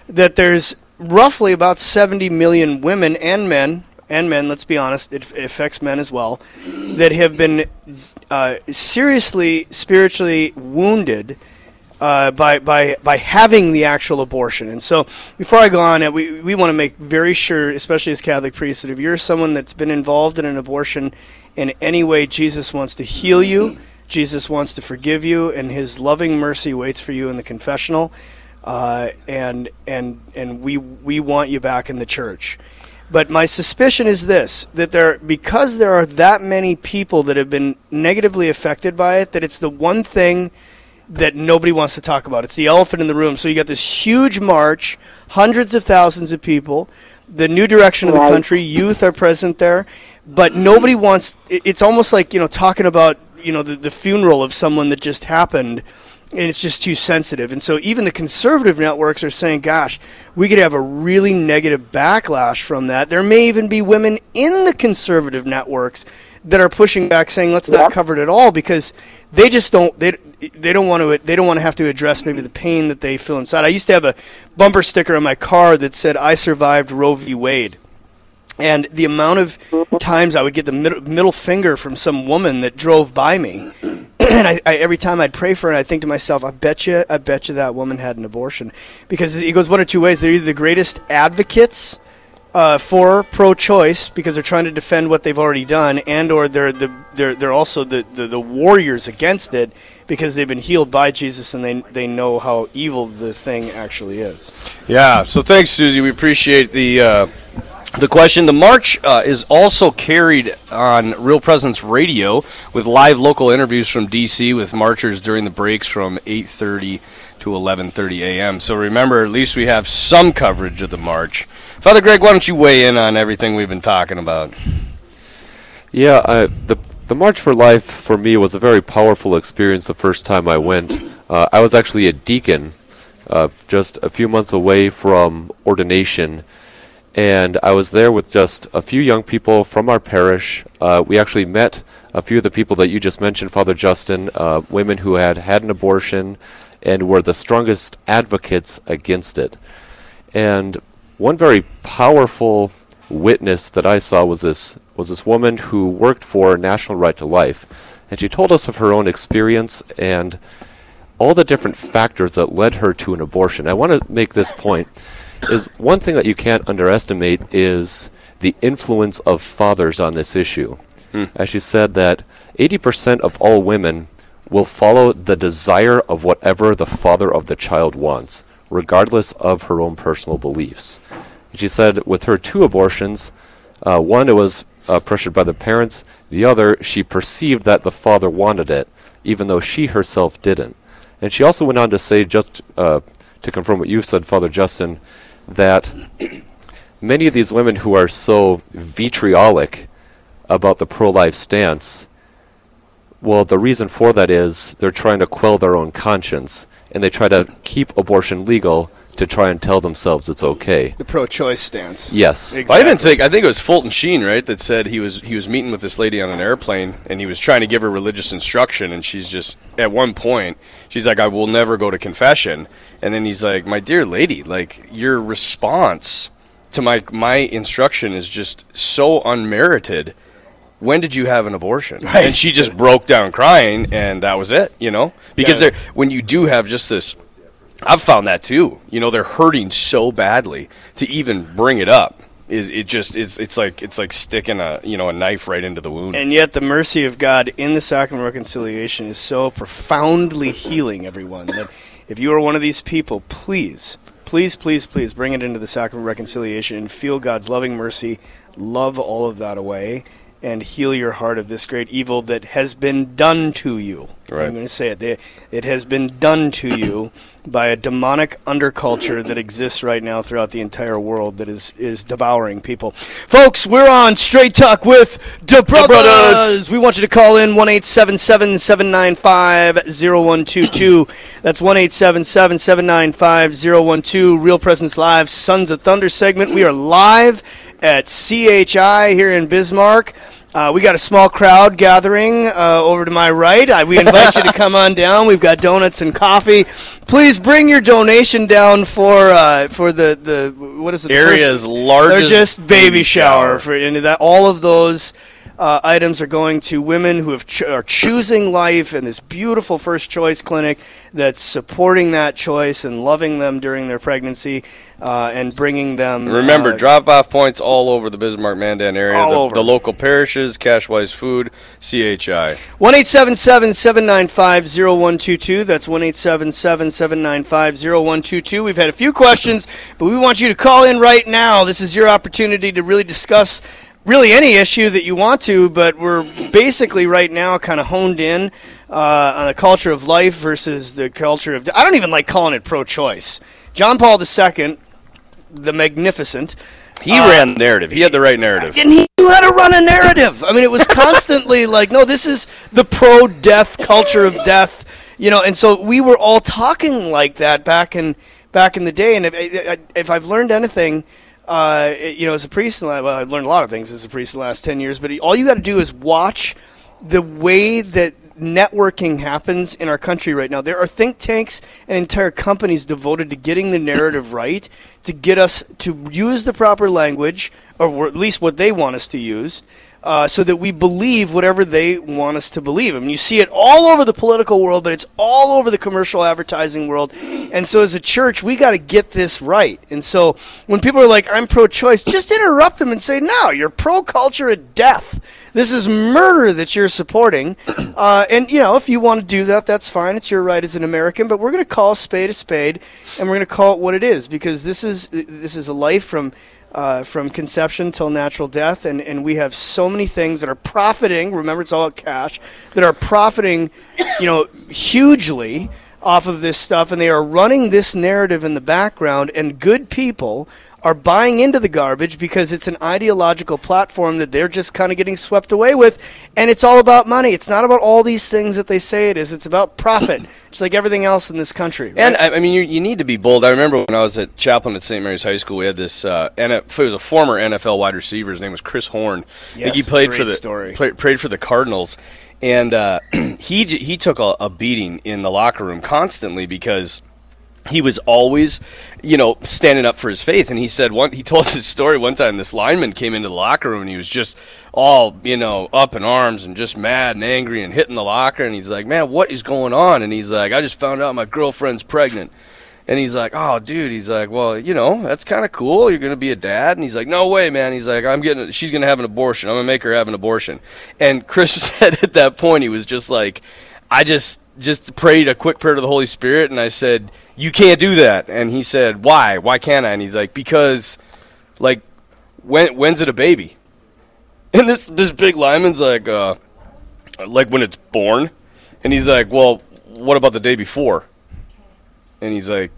that there's roughly about seventy million women and men. And men, let's be honest, it, it affects men as well, that have been uh, seriously spiritually wounded uh, by by by having the actual abortion. And so, before I go on, uh, we we want to make very sure, especially as Catholic priests, that if you're someone that's been involved in an abortion in any way, Jesus wants to heal you. Jesus wants to forgive you, and His loving mercy waits for you in the confessional. Uh, and and and we we want you back in the church. But my suspicion is this: that there, because there are that many people that have been negatively affected by it, that it's the one thing that nobody wants to talk about. It's the elephant in the room. So you got this huge march, hundreds of thousands of people. The new direction of the country, youth are present there, but nobody wants. It's almost like you know talking about you know the, the funeral of someone that just happened and it's just too sensitive. And so even the conservative networks are saying, gosh, we could have a really negative backlash from that. There may even be women in the conservative networks that are pushing back saying let's not cover it at all because they just don't they they don't want to they don't want to have to address maybe the pain that they feel inside. I used to have a bumper sticker on my car that said I survived Roe v. Wade. And the amount of times I would get the middle, finger from some woman that drove by me, and I, I, every time I'd pray for her, I'd think to myself, "I bet you, I bet you that woman had an abortion," because it goes one or two ways. They're either the greatest advocates uh, for pro-choice because they're trying to defend what they've already done, and or they're the they're they're also the, the, the warriors against it because they've been healed by Jesus and they they know how evil the thing actually is. Yeah. So thanks, Susie. We appreciate the uh, the question. The march uh, is also carried on Real Presence Radio with live local interviews from DC with marchers during the breaks from 8:30 to 11:30 a.m. So remember, at least we have some coverage of the march. Father Greg, why don't you weigh in on everything we've been talking about? Yeah, the the March for Life for me was a very powerful experience the first time I went. Uh, I was actually a deacon, uh, just a few months away from ordination, and I was there with just a few young people from our parish. Uh, we actually met a few of the people that you just mentioned, Father Justin, uh, women who had had an abortion and were the strongest advocates against it. And one very powerful witness that I saw was this was this woman who worked for National Right to Life, and she told us of her own experience and all the different factors that led her to an abortion. I want to make this point is one thing that you can't underestimate is the influence of fathers on this issue. Hmm. As she said that 80% of all women will follow the desire of whatever the father of the child wants, regardless of her own personal beliefs. She said with her two abortions, uh, one it was uh, pressured by the parents, the other she perceived that the father wanted it, even though she herself didn't. And she also went on to say, just uh, to confirm what you said, Father Justin, that many of these women who are so vitriolic about the pro life stance, well, the reason for that is they're trying to quell their own conscience, and they try to keep abortion legal to try and tell themselves it's okay. The pro-choice stance. Yes. Well, I even think I think it was Fulton Sheen, right, that said he was he was meeting with this lady on an airplane and he was trying to give her religious instruction and she's just at one point she's like I will never go to confession and then he's like my dear lady like your response to my my instruction is just so unmerited when did you have an abortion Right. and she just broke down crying and that was it you know because Yeah. there when you do have just this I've found that too. You know, they're hurting so badly to even bring it up. Is it just is it's like it's like sticking a you know a knife right into the wound. And yet, the mercy of God in the sacrament of reconciliation is so profoundly healing everyone that if you are one of these people, please, please, please, please bring it into the sacrament of reconciliation and feel God's loving mercy, love all of that away, and heal your heart of this great evil that has been done to you. Right. I'm going to say it. They- It has been done to you by a demonic underculture that exists right now throughout the entire world that is, is devouring people. Folks, we're on Straight Talk with the Brothers. Brothers. We want you to call in 1 795 0122. That's 1 795 0112. Real Presence Live, Sons of Thunder segment. We are live at CHI here in Bismarck. Uh, we got a small crowd gathering uh, over to my right. I, we invite you to come on down. We've got donuts and coffee. Please bring your donation down for uh, for the, the what is it? the Area's largest largest baby, baby shower. shower. For and that, all of those uh, items are going to women who have ch- are choosing life in this beautiful first choice clinic that's supporting that choice and loving them during their pregnancy uh, and bringing them. Remember, uh, drop off points all over the Bismarck Mandan area. All the, over. the local parishes, Cashwise Food, CHI. 1 795 0122. That's 1 795 0122. We've had a few questions, but we want you to call in right now. This is your opportunity to really discuss really any issue that you want to, but we're basically right now kind of honed in uh, on the culture of life versus the culture of. I don't even like calling it pro-choice. John Paul II, the Magnificent. He uh, ran the narrative. He had the right narrative. and he knew how to run a narrative. I mean, it was constantly like, no, this is the pro-death culture of death, you know. And so we were all talking like that back in back in the day. And if, if I've learned anything, uh, you know, as a priest, well, I've learned a lot of things as a priest in the last ten years. But all you got to do is watch the way that networking happens in our country right now. There are think tanks and entire companies devoted to getting the narrative right, to get us to use the proper language, or at least what they want us to use, uh, so that we believe whatever they want us to believe. I mean, you see it all over the political world, but it's all over the commercial advertising world. And so, as a church, we got to get this right. And so, when people are like, "I'm pro-choice," just interrupt them and say, "No, you're pro-culture of death. This is murder that you're supporting." Uh, and you know, if you want to do that, that's fine. It's your right as an American. But we're going to call a spade a spade, and we're going to call it what it is because this is this is a life from uh, from conception till natural death, and, and we have so many things that are profiting. Remember, it's all cash that are profiting, you know, hugely off of this stuff, and they are running this narrative in the background. And good people are buying into the garbage because it's an ideological platform that they're just kind of getting swept away with, and it's all about money. It's not about all these things that they say it is. It's about profit, just like everything else in this country. right? And I, I mean, you, you need to be bold. I remember when I was at chaplain at St. Mary's High School, we had this. Uh, and it was a former NFL wide receiver. His name was Chris Horn. Think he Yes, played for the story. Played, played for the Cardinals, and uh, he he took a, a beating in the locker room constantly because he was always, you know, standing up for his faith. And he said one, he told us his story one time. This lineman came into the locker room and he was just all, you know, up in arms and just mad and angry and hitting the locker. And he's like, "Man, what is going on?" And he's like, "I just found out my girlfriend's pregnant." And he's like, "Oh, dude." He's like, "Well, you know, that's kind of cool. You're gonna be a dad." And he's like, "No way, man." He's like, "I'm getting. She's gonna have an abortion. I'm gonna make her have an abortion." And Chris said at that point, he was just like, "I just just prayed a quick prayer to the Holy Spirit, and I said." You can't do that, and he said, "Why? Why can't I?" And he's like, "Because, like, when when's it a baby?" And this this big lineman's like, uh, like when it's born, and he's like, "Well, what about the day before?" And he's like,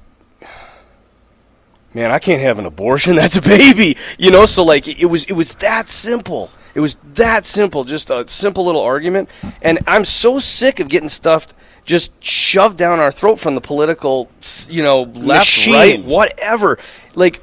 "Man, I can't have an abortion. That's a baby." You know, so like it was it was that simple. It was that simple, just a simple little argument. And I'm so sick of getting stuffed just shoved down our throat from the political, you know, left, Machine. right, whatever. Like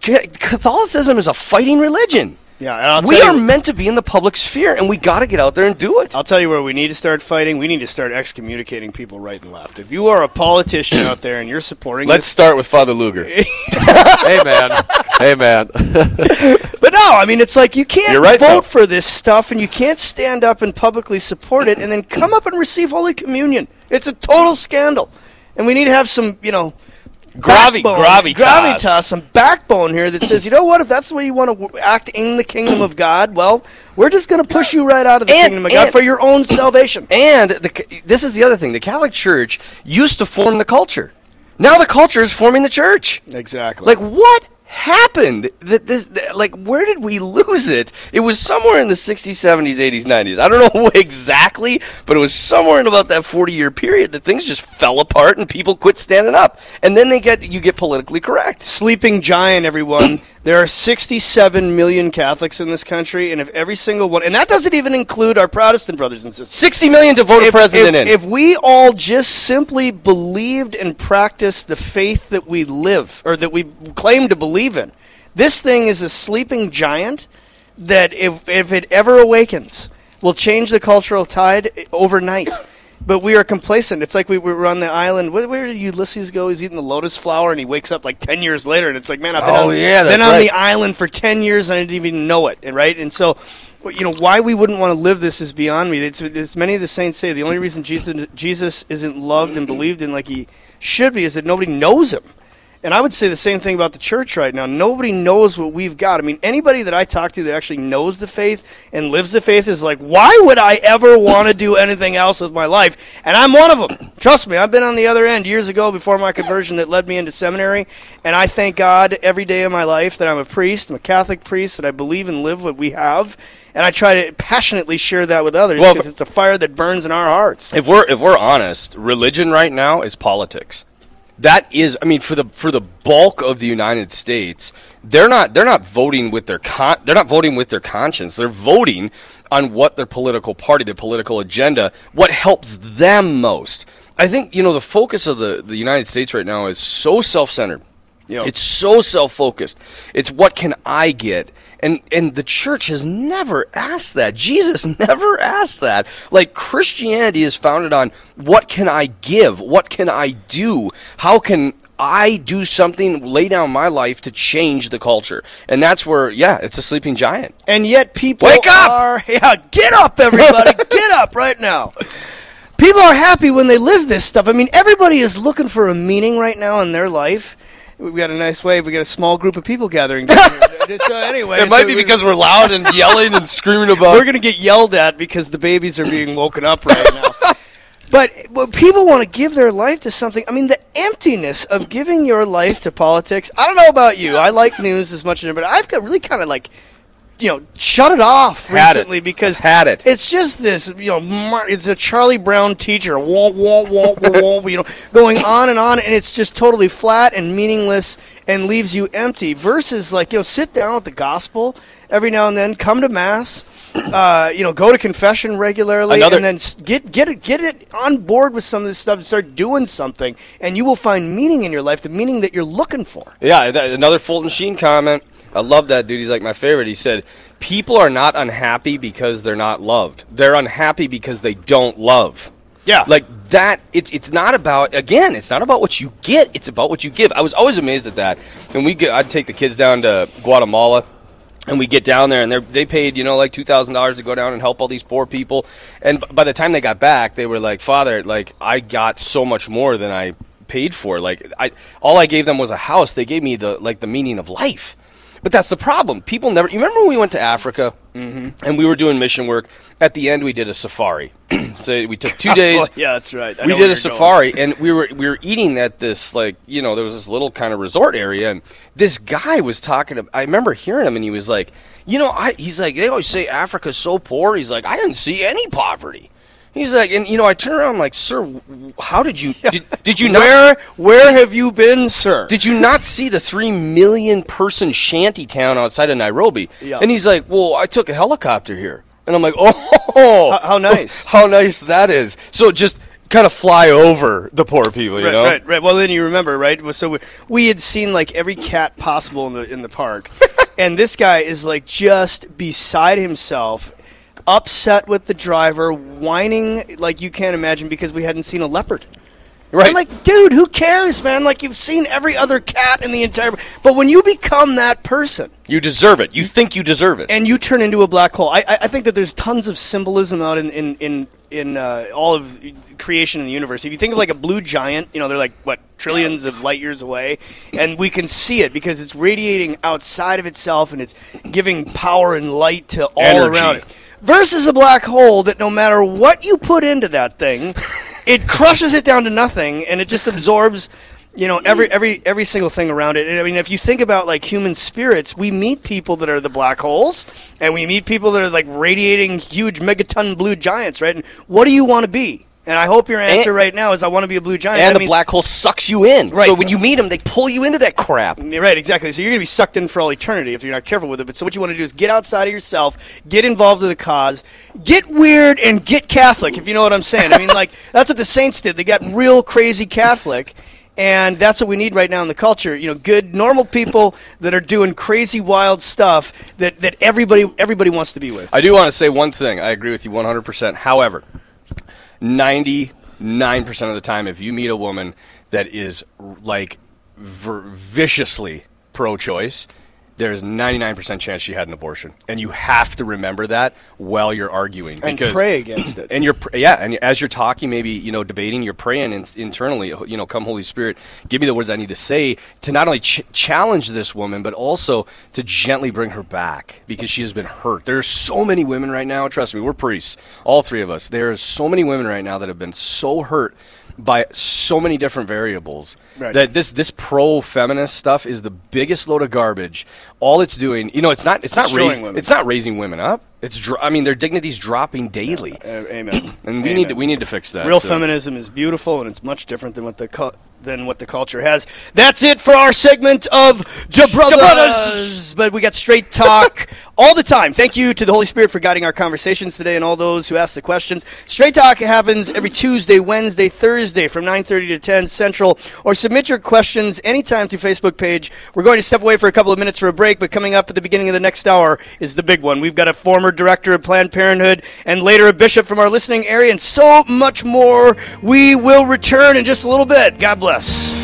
Catholicism is a fighting religion. Yeah, and I'll we tell are you- meant to be in the public sphere, and we got to get out there and do it. I'll tell you where we need to start fighting. We need to start excommunicating people right and left. If you are a politician out there and you're supporting Let's this, start with Father Luger. hey man, hey man. but no, I mean it's like you can't You're right, vote though. for this stuff and you can't stand up and publicly support it and then come up and receive Holy Communion. It's a total scandal, and we need to have some, you know. Gravi- gravitas. gravitas, some backbone here that says, you know what? If that's the way you want to w- act in the kingdom of God, well, we're just going to push you right out of the And- kingdom of God for your own salvation. And the, this is the other thing: the Catholic Church used to form the culture. Now the culture is forming the church. Exactly. Like what happened? That this, that- like, where did we lose it? It was somewhere in the '60s, '70s, '80s, '90s. I don't know exactly, but it was somewhere in about that 40-year period that things just fell apart and people quit standing up. And then they get you get politically correct. sleeping giant, everyone. there are 67 million Catholics in this country, and if every single one, and that doesn't even include our Protestant brothers and sisters, 60 million to vote a if, president if, in. If we all just simply believed and practiced the faith that we live, or that we claim to believe in, this thing is a sleeping giant that, if, if it ever awakens, will change the cultural tide overnight. But we are complacent. It's like we were on the island. Where, where did Ulysses go? He's eating the lotus flower, and he wakes up like ten years later, and it's like, man, I've been, Oh, on, yeah, been that's on the island for ten years, and I didn't even know it. And right, and so, you know, why we wouldn't want to live this is beyond me. It's, as many of the saints say, the only reason Jesus Jesus isn't loved and believed in like he should be is that nobody knows him. And I would say the same thing about the church right now. Nobody knows what we've got. I mean, anybody that I talk to that actually knows the faith and lives the faith is like, why would I ever want to do anything else with my life? And I'm one of them. Trust me, I've been on the other end years ago before my conversion that led me into seminary. And I thank God every day of my life that I'm a priest, I'm a Catholic priest, that I believe and live what we have. And I try to passionately share that with others Well, because it's a fire that burns in our hearts. If we're if we're honest, religion right now is politics. That is, I mean, for the for the bulk of the United States, they're not they're not voting with their con- they're not voting with their conscience. They're voting on what their political party, their political agenda, what helps them most. I think you know the focus of the the United States right now is so self centered. Yeah. It's so self focused. It's what can I get? And and the church has never asked that. Jesus never asked that. Like Christianity is founded on what can I give? What can I do? How can I do something, lay down my life to change the culture? And that's where, yeah, it's a sleeping giant. And yet people Wake up! are yeah, get up everybody, get up right now. People are happy when they live this stuff. I mean, everybody is looking for a meaning right now in their life. We've got a nice wave. We got a small group of people gathering. so anyway, It might so be because we're loud and yelling and screaming about. We're going to get yelled at because the babies are being woken up right now. But, but people want to give their life to something. I mean, the emptiness of giving your life to politics. I don't know about you. I like news as much as anybody. I've got really kind of like, you know, shut it off Had it. recently because Had it. It's just this, you know, it's a Charlie Brown teacher, wah, wah, wah, wah, wah, you know, going on and on, and it's just totally flat and meaningless and leaves you empty. Versus like, you know, sit down with the gospel every now and then, come to mass. Uh, you know, go to confession regularly, Another- and then get get it get it on board with some of this stuff and start doing something, and you will find meaning in your life, the meaning that you're looking for. Yeah, that, another Fulton Sheen comment. I love that dude. He's like my favorite. He said, "People are not unhappy because they're not loved. They're unhappy because they don't love." Yeah, like that. It's it's not about again. It's not about what you get. It's about what you give. I was always amazed at that. And we, get, I'd take the kids down to Guatemala. And we get down there, and they they paid you know like two thousand dollars to go down and help all these poor people. And b- by the time they got back, they were like, "Father, like I got so much more than I paid for. Like I all I gave them was a house. They gave me the like the meaning of life." But that's the problem. People never. You remember when we went to Africa Mm-hmm. and we were doing mission work? At the end, we did a safari. so we took two days. yeah, that's right. I we did a safari, and we were we were eating at this like you know there was this little kind of resort area, and this guy was talking. To, I remember hearing him, and he was like, you know, I he's like they always say Africa's so poor. He's like, I didn't see any poverty. He's like, and you know, I turn around I'm like, sir, how did you did, did you not Where where have you been, sir? did you not see the three million person shanty town outside of Nairobi? Yeah. And he's like, well, I took a helicopter here, and I'm like, oh, How- how nice. how nice that is. So just kind of fly over the poor people, you right, know? right, right. Well, then you remember, right? So we, we had seen like every cat possible in the in the park, and this guy is like just beside himself, upset with the driver, whining like you can't imagine because we hadn't seen a leopard. Right. I'm like, dude, who cares, man? Like you've seen every other cat in the entire. But when you become that person, You deserve it. You think you deserve it. and you turn into a black hole. I, I I think that there's tons of symbolism out in in in, in uh, all of creation in the universe. If you think of like a blue giant, you know they're like what trillions of light years away, and we can see it because it's radiating outside of itself and it's giving power and light to all Energy. around it. Versus a black hole that no matter what you put into that thing, it crushes it down to nothing and it just absorbs you know every every every single thing around it. And i mean if you think about like human spirits we meet people that are the black holes and we meet people that are like radiating huge megaton blue giants right? And what do you want to be and i hope your answer And- right now is i want to be a blue giant and That the means- black hole sucks you in. Right. So when you meet them, they pull you into that crap. Mm, right, exactly. So you're going to be sucked in for all eternity if you're not careful with it. But so what you want to do is get outside of yourself, get involved in the cause, get weird, and get Catholic. If you know what I'm saying. I mean, like that's what the saints did. They got real crazy Catholic. And that's what we need right now in the culture. You know, good, normal people that are doing crazy, wild stuff that, that everybody everybody wants to be with. I do want to say one thing. I agree with you 100%. However, 99% of the time, if you meet a woman that is like viciously pro choice, there's 99% chance she had an abortion. And you have to remember that while you're arguing. And because, pray against it. And you're, yeah, and as you're talking, maybe, you know, debating, you're praying in, internally, you know, come Holy Spirit, give me the words I need to say to not only ch- challenge this woman, but also to gently bring her back because she has been hurt. There are so many women right now, trust me, we're priests, all three of us. There are so many women right now that have been so hurt by so many different variables Right. that this this pro feminist stuff is the biggest load of garbage. All it's doing, you know, it's not it's not raising women. it's not raising women up. It's dr- I mean their dignity's dropping daily. Uh, amen. And we Amen. need to, we need to fix that. Real so. feminism is beautiful, and it's much different than what the cu- than what the culture has. That's it for our segment of Jabrothers. But we got straight talk all the time. Thank you to the Holy Spirit for guiding our conversations today, and all those who asked the questions. Straight talk happens every Tuesday, Wednesday, Thursday from 9:30 to 10 Central. Or submit your questions anytime through Facebook page. We're going to step away for a couple of minutes for a break, but coming up at the beginning of the next hour is the big one. We've got a former director of Planned Parenthood and later a bishop from our listening area, and so much more. We will return in just a little bit. God bless. Douglas.